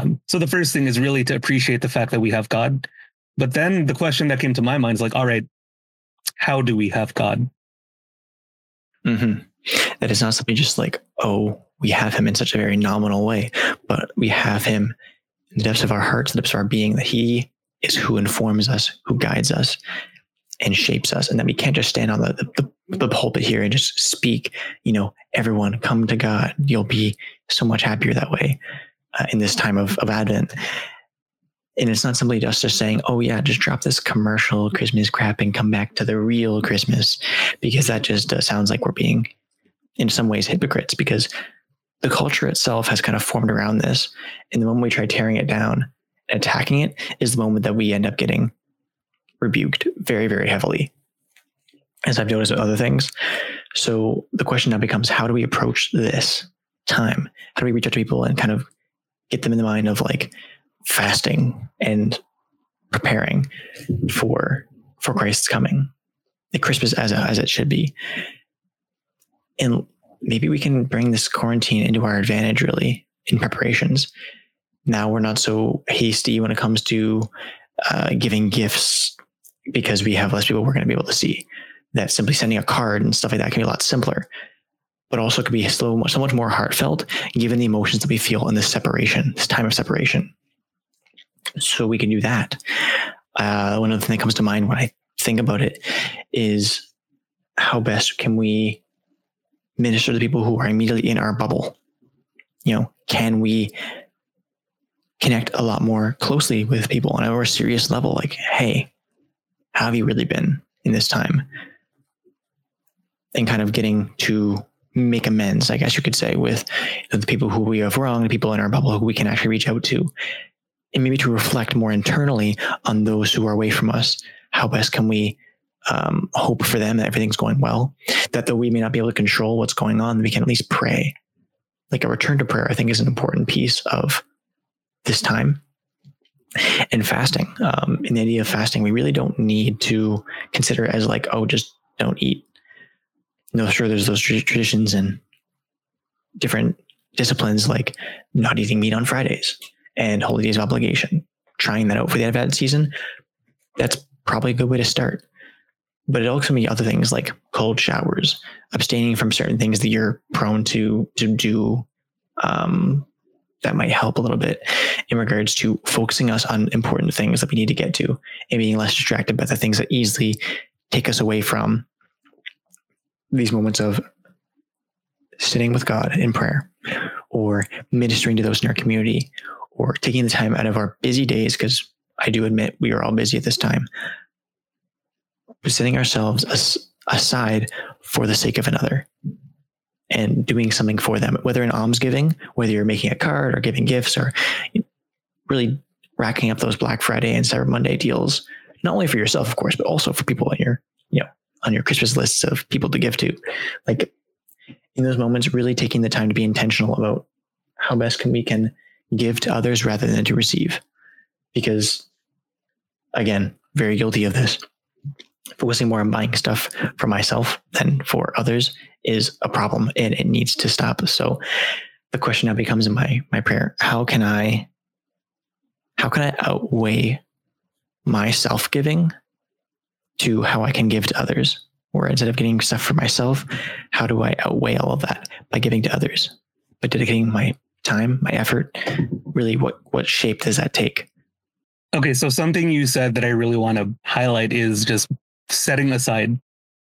Um, so the first thing is really to appreciate the fact that we have God. But then the question that came to my mind is like, all right, how do we have God? Mm-hmm. That is not something just like, oh, we have him in such a very nominal way, but we have him in the depths of our hearts, the depths of our being, that he is who informs us, who guides us, and shapes us. And that we can't just stand on the, the, the pulpit here and just speak, you know, everyone come to God. You'll be so much happier that way uh, in this time of, of Advent. And it's not simply just just saying, oh yeah, just drop this commercial Christmas crap and come back to the real Christmas, because that just uh, sounds like we're being, in some ways, hypocrites. Because the culture itself has kind of formed around this. And the moment we try tearing it down attacking it is the moment that we end up getting rebuked very, very heavily, as I've noticed with other things. So the question now becomes how do we approach this time? How do we reach out to people and kind of get them in the mind of like fasting and preparing for for Christ's coming, the Christmas as as it should be, and maybe we can bring this quarantine into our advantage really in preparations. Now we're not so hasty when it comes to uh, giving gifts because we have less people we're going to be able to see. That simply sending a card and stuff like that can be a lot simpler, but also could be so, so much more heartfelt given the emotions that we feel in this separation, this time of separation. So we can do that. Uh, one other thing that comes to mind when I think about it is how best can we minister to people who are immediately in our bubble? You know, can we connect a lot more closely with people on a more serious level? Like, hey, how have you really been in this time? And kind of getting to make amends, I guess you could say, with the people who we have wronged, the people in our bubble who we can actually reach out to, and maybe to reflect more internally on those who are away from us. How best can we um, hope for them that everything's going well. That though we may not be able to control what's going on, we can at least pray. Like a return to prayer, I think is an important piece of this time. And fasting, um, in the idea of fasting, we really don't need to consider it as like, oh, just don't eat. No, sure, there's those traditions and different disciplines like not eating meat on Fridays and holy days of obligation. Trying that out for the Advent season, that's probably a good way to start but it also be other things like cold showers, abstaining from certain things that you're prone to to do. Um, that might help a little bit in regards to focusing us on important things that we need to get to and being less distracted by the things that easily take us away from these moments of sitting with God in prayer or ministering to those in our community or taking the time out of our busy days because I do admit we are all busy at this time. Setting ourselves as, aside for the sake of another and doing something for them, whether in almsgiving, whether you're making a card or giving gifts or really racking up those Black Friday and Cyber Monday deals, not only for yourself, of course, but also for people on your, you know, on your Christmas lists of people to give to. Like in those moments, really taking the time to be intentional about how best can we can give to others rather than to receive. Because again, very guilty of this. Focusing more on buying stuff for myself than for others is a problem and it needs to stop. So the question now becomes in my my prayer, how can I how can I outweigh my self-giving to how I can give to others? Or instead of getting stuff for myself, how do I outweigh all of that by giving to others? By dedicating my time, my effort, really what what shape does that take? Okay, so something you said that I really want to highlight is just setting aside,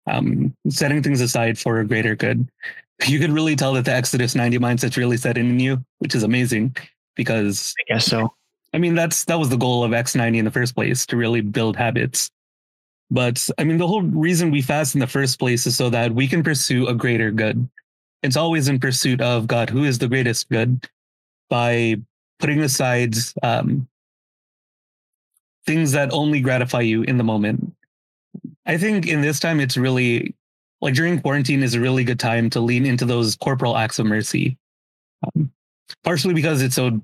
um, setting things aside for a greater good. You could really tell that the Exodus 90 mindset's really set in you, which is amazing because I guess so. I mean, that's that was the goal of X90 in the first place to really build habits. But I mean, the whole reason we fast in the first place is so that we can pursue a greater good. It's always in pursuit of God, who is the greatest good, by putting aside um, things that only gratify you in the moment. I think in this time, it's really like during quarantine is a really good time to lean into those corporal acts of mercy. Um, partially because it's so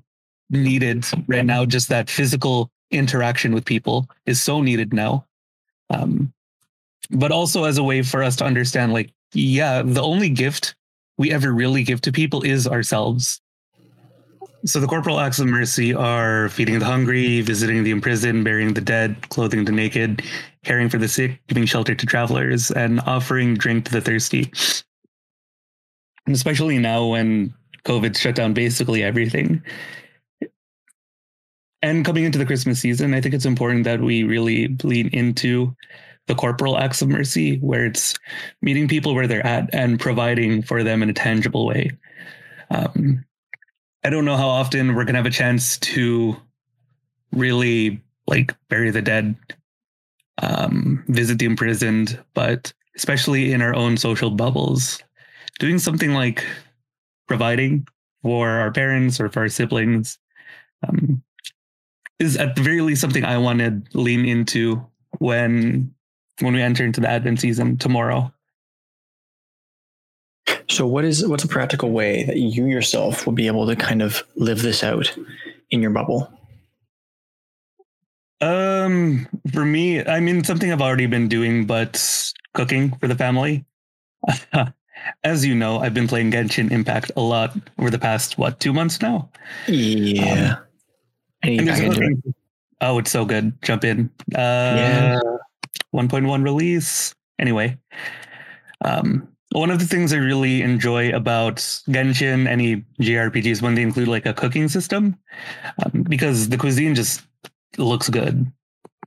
needed right now. Just that physical interaction with people is so needed now. Um, but also as a way for us to understand, like, yeah, the only gift we ever really give to people is ourselves. So the corporal acts of mercy are feeding the hungry, visiting the imprisoned, burying the dead, clothing the naked, caring for the sick, giving shelter to travelers, and offering drink to the thirsty. And especially now when COVID shut down basically everything, and coming into the Christmas season, I think it's important that we really lean into the corporal acts of mercy, where it's meeting people where they're at and providing for them in a tangible way. Um, I don't know how often we're gonna have a chance to really like bury the dead, um, visit the imprisoned, but especially in our own social bubbles, doing something like providing for our parents or for our siblings um, is at the very least something I want to lean into when when we enter into the Advent season tomorrow. So what is what's a practical way that you yourself will be able to kind of live this out in your bubble? Um for me, I mean something I've already been doing but cooking for the family. As you know, I've been playing Genshin Impact a lot over the past what, 2 months now? Yeah. Um, it. Oh, it's so good. Jump in. Uh, yeah. 1.1 release. Anyway, um, one of the things I really enjoy about Genshin, any JRPGs, when they include like a cooking system, um, because the cuisine just looks good.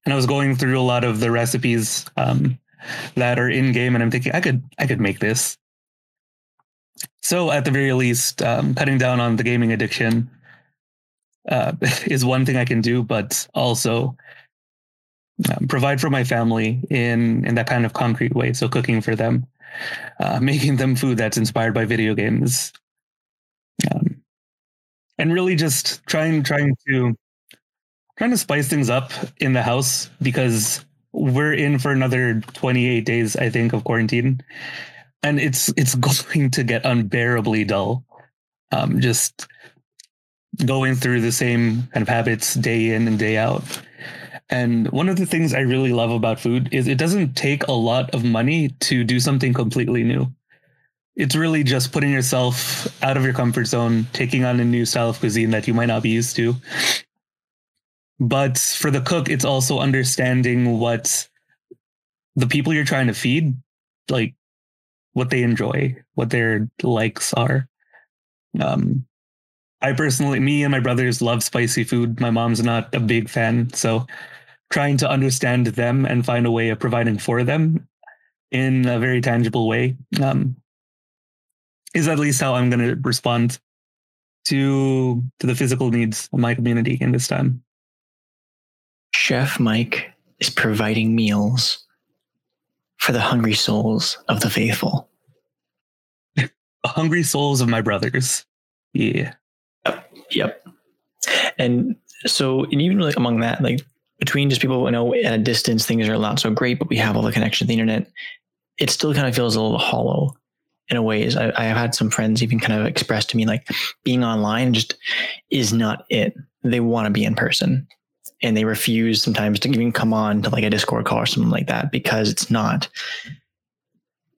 And I was going through a lot of the recipes um, that are in game, and I'm thinking I could I could make this. So at the very least, um, cutting down on the gaming addiction uh, is one thing I can do, but also um, provide for my family in in that kind of concrete way. So cooking for them, uh, making them food that's inspired by video games, um, and really just trying trying to trying to spice things up in the house because we're in for another 28 days, I think, of quarantine, and it's it's going to get unbearably dull. Um, just going through the same kind of habits day in and day out. And one of the things I really love about food is it doesn't take a lot of money to do something completely new. It's really just putting yourself out of your comfort zone, taking on a new style of cuisine that you might not be used to. But for the cook, it's also understanding what the people you're trying to feed, like what they enjoy, what their likes are. Um, I personally, me and my brothers love spicy food. My mom's not a big fan. So trying to understand them and find a way of providing for them in a very tangible way um, is at least how I'm going to respond to to the physical needs of my community in this time. Chef Mike is providing meals for the hungry souls of the faithful. The hungry souls of my brothers. Yeah. Yep. And so, and even like among that, like between just people, you know, at a distance, things are not so great, but we have all the connection to the internet. It still kind of feels a little hollow in a ways. I, I have had some friends even kind of express to me like being online just is not it. They want to be in person and they refuse sometimes to even come on to like a Discord call or something like that because it's not,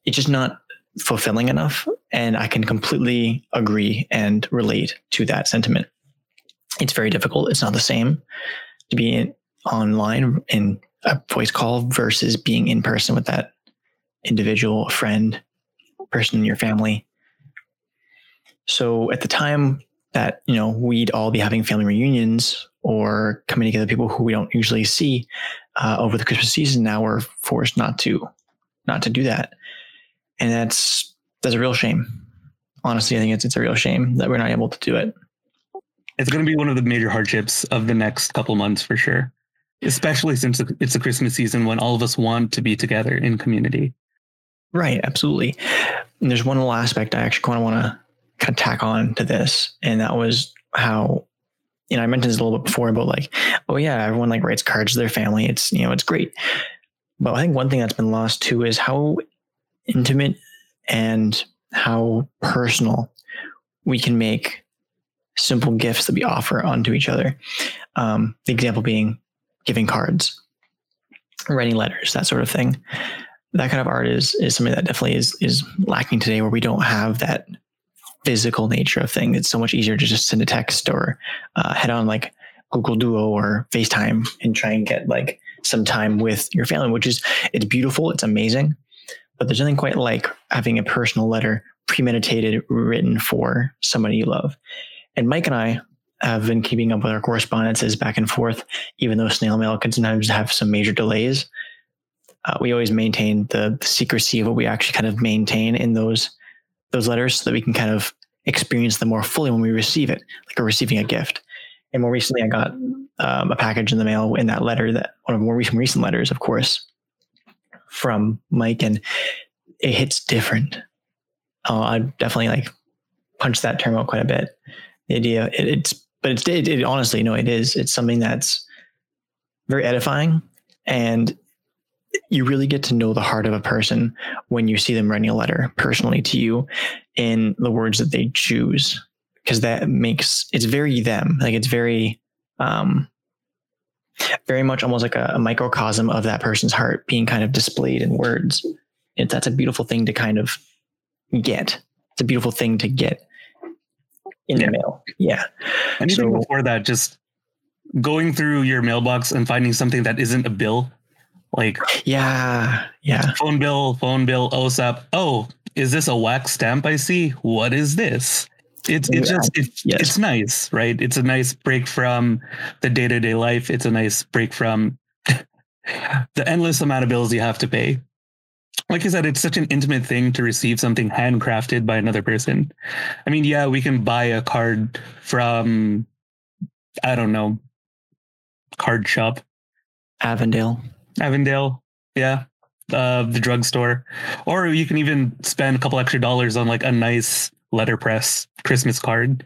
it's just not fulfilling enough. And I can completely agree and relate to that sentiment. It's very difficult. It's not the same to be in, online in a voice call versus being in person with that individual friend, person in your family. So at the time that, you know, we'd all be having family reunions or coming together people who we don't usually see uh, over the Christmas season, now we're forced not to, not to do that. And that's, that's a real shame. Honestly, I think it's, it's a real shame that we're not able to do it. It's going to be one of the major hardships of the next couple months for sure especially since it's a Christmas season when all of us want to be together in community. Right, absolutely. And there's one little aspect I actually kind of want to kind of tack on to this, and that was how you know I mentioned this a little bit before about like, oh yeah, everyone like writes cards to their family. It's you know it's great, but I think one thing that's been lost too is how intimate and how personal we can make simple gifts that we offer onto each other. Um, the example being giving cards, writing letters, that sort of thing. That kind of art is is something that definitely is is lacking today, where we don't have that physical nature of thing. It's so much easier to just send a text or uh, head on like Google Duo or FaceTime and try and get like some time with your family, which is it's beautiful, it's amazing, but there's nothing quite like having a personal letter premeditated, written for somebody you love. And Mike and I have been keeping up with our correspondences back and forth, even though snail mail can sometimes have some major delays. Uh, we always maintain the, the, secrecy of what we actually kind of maintain in those those letters, so that we can kind of experience them more fully when we receive it, like we're receiving a gift. And more recently, I got um, a package in the mail in that letter that one of more recent recent letters, of course, from Mike, and it hits different. Oh, I definitely like punch that term out quite a bit. The idea it, it's but it's it, it honestly no it is it's something that's very edifying and you really get to know the heart of a person when you see them writing a letter personally to you in the words that they choose because that makes it's very them like it's very um very much almost like a, a microcosm of that person's heart being kind of displayed in words it, that's a beautiful thing to kind of get it's a beautiful thing to get in yeah. the mail. Yeah. Anything so, before that, just going through your mailbox and finding something that isn't a bill, like yeah, yeah, phone bill, phone bill, OSAP. Oh, is this a wax stamp? I see. What is this? It's it's just it's, yes. it's nice, right? It's a nice break from the day to day life. It's a nice break from the endless amount of bills you have to pay like I said, it's such an intimate thing to receive something handcrafted by another person. I mean, yeah, we can buy a card from, I don't know, card shop. Avondale. Avondale. Yeah. Uh, the drugstore. Or you can even spend a couple extra dollars on like a nice letterpress Christmas card.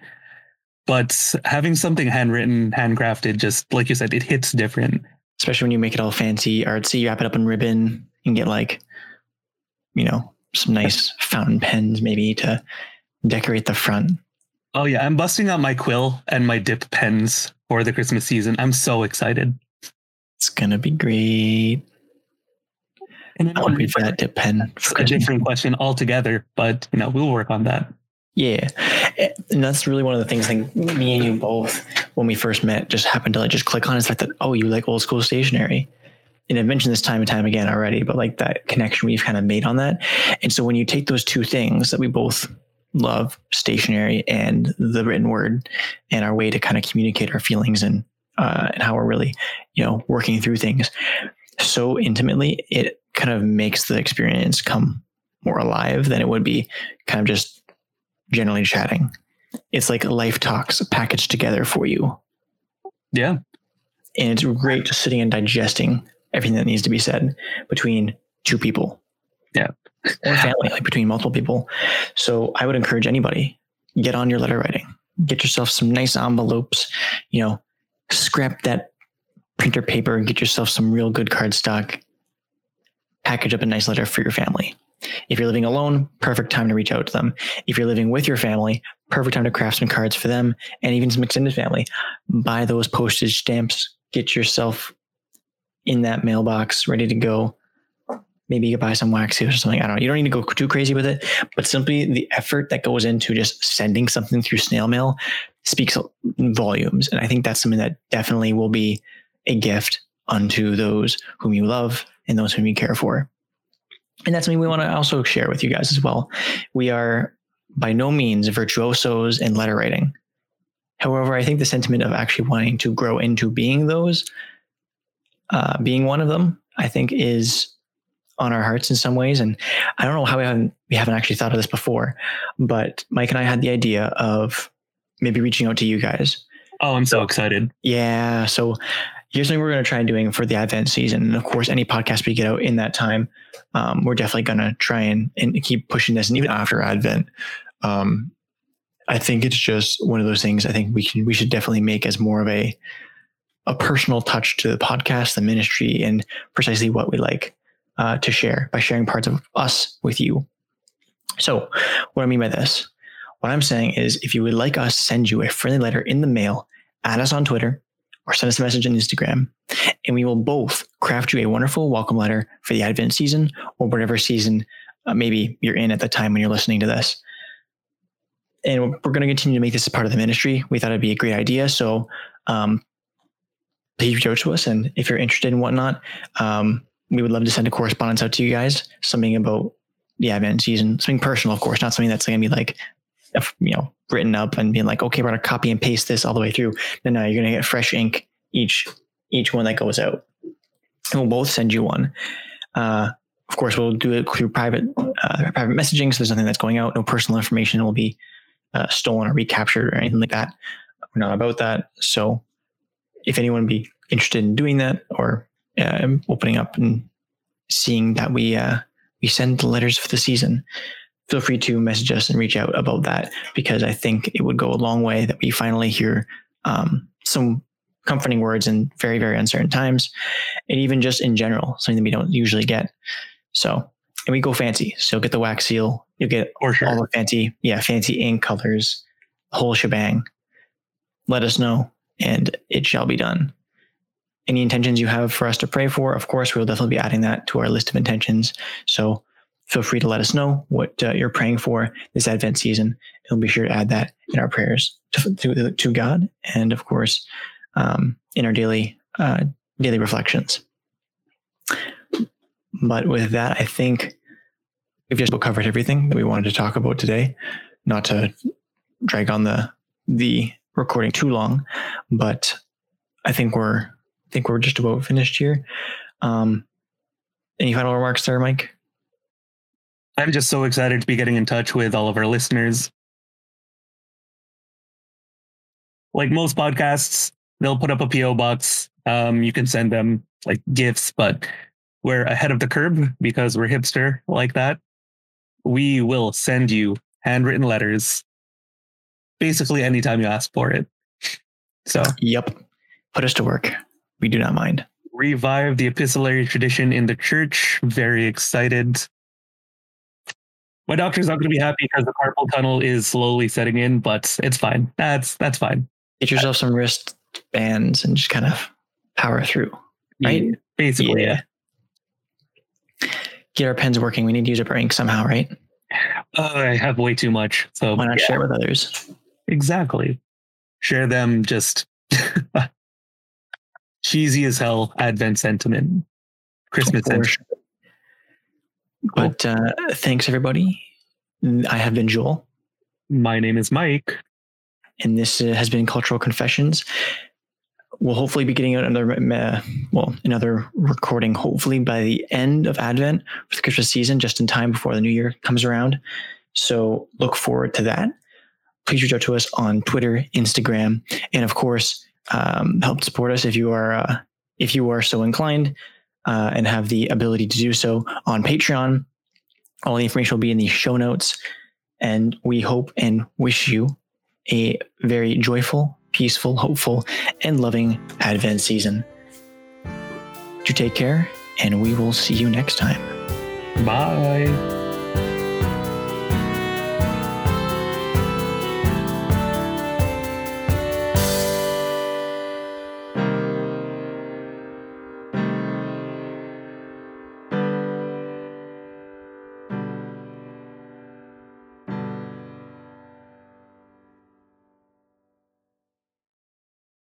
But having something handwritten, handcrafted, just like you said, it hits different. Especially when you make it all fancy, artsy, you wrap it up in ribbon and get like you know, some nice fountain pens maybe to decorate the front. Oh yeah, I'm busting out my quill and my dip pens for the Christmas season. I'm so excited. It's gonna be great. And I will wait for that dip pen. a different question altogether, but you know we'll work on that. Yeah, and that's really one of the things. Like me and you both, when we first met, just happened to like just click on is like that oh, you like old school stationery and I've mentioned this time and time again already, but like that connection we've kind of made on that. And so when you take those two things that we both love, stationery and the written word, and our way to kind of communicate our feelings and uh, and how we're really, you know, working through things so intimately, it kind of makes the experience come more alive than it would be kind of just generally chatting. It's like life talks packaged together for you. Yeah. and it's great just sitting and digesting everything that needs to be said between two people. Yeah. or family, like between multiple people. So I would encourage anybody get on your letter writing, get yourself some nice envelopes, you know, scrap that printer paper and get yourself some real good cardstock. Package up a nice letter for your family. If you're living alone, perfect time to reach out to them. If you're living with your family, perfect time to craft some cards for them and even some extended family. Buy those postage stamps, get yourself in that mailbox ready to go. Maybe you could buy some wax or something. I don't know. You don't need to go too crazy with it, but simply the effort that goes into just sending something through snail mail speaks volumes. And I think that's something that definitely will be a gift unto those whom you love and those whom you care for. And that's something we want to also share with you guys as well. We are by no means virtuosos in letter writing. However, I think the sentiment of actually wanting to grow into being those, uh, being one of them, I think is on our hearts in some ways. And I don't know how we haven't we haven't actually thought of this before, but Mike and I had the idea of maybe reaching out to you guys. Oh, I'm so excited. Yeah. So here's something we're going to try doing for the Advent season. And of course, any podcast we get out in that time, um, we're definitely going to try and, and keep pushing this. And even after Advent, um, I think it's just one of those things I think we can, we should definitely make as more of a, a personal touch to the podcast, the ministry, and precisely what we like uh, to share by sharing parts of us with you. So, what I mean by this, what I'm saying is if you would like us to send you a friendly letter in the mail, add us on Twitter or send us a message on Instagram, and we will both craft you a wonderful welcome letter for the Advent season or whatever season uh, maybe you're in at the time when you're listening to this. And we're going to continue to make this a part of the ministry. We thought it'd be a great idea. So um, please reach out to us. And if you're interested in whatnot, um, we would love to send a correspondence out to you guys, something about the Advent season, something personal, of course, not something that's going to be like, you know, written up and being like, okay, we're to copy and paste this all the way through. No, no, you're going to get fresh ink each each one that goes out. And we'll both send you one. Uh, of course, we'll do it through private uh, private messaging. So there's nothing that's going out. No personal information will be uh, stolen or recaptured or anything like that. We're not about that. So if anyone be interested in doing that or uh, opening up and seeing that we uh, we send the letters for the season, feel free to message us and reach out about that because I think it would go a long way that we finally hear um, some comforting words in very very uncertain times, and even just in general something that we don't usually get. So and we go fancy. So get the wax seal. you'll get sure. all the fancy, yeah, fancy ink colors, whole shebang. Let us know, and it shall be done. Any intentions you have for us to pray for, of course, we'll definitely be adding that to our list of intentions. So feel free to let us know what uh, you're praying for this Advent season. We'll be sure to add that in our prayers to, to, to God, and of course, um, in our daily uh, daily reflections. But with that, I think we've just covered everything that we wanted to talk about today. Not to drag on the the recording too long, but I think we're I think we're just about finished here. Um, any final remarks there, Mike? I'm just so excited to be getting in touch with all of our listeners. Like most podcasts, they'll put up a PO box. Um, you can send them like gifts, but we're ahead of the curve because we're hipster like that. We will send you handwritten letters basically anytime you ask for it. So, yep, put us to work. We do not mind. Revive the epistolary tradition in the church. Very excited. My doctor's not going to be happy because the carpal tunnel is slowly setting in, but it's fine. That's that's fine. Get yourself some wrist bands and just kind of power through. Right? Yeah, basically, yeah get our pens working, we need to use up our ink somehow, right? Uh, I have way too much. So why not yeah. share with others? Exactly. Share them just cheesy as hell Advent sentiment, Christmas sentiment. Sure. But uh, thanks, everybody. I have been Joel. My name is Mike. And this uh, has been Cultural Confessions we'll hopefully be getting out another uh, well another recording hopefully by the end of advent for the christmas season just in time before the new year comes around so look forward to that please reach out to us on twitter instagram and of course um, help support us if you are uh, if you are so inclined uh, and have the ability to do so on Patreon. All the information will be in the show notes. And we hope and wish you a very joyful, peaceful, hopeful, and loving Advent season. Do take care, and we will see you next time. Bye.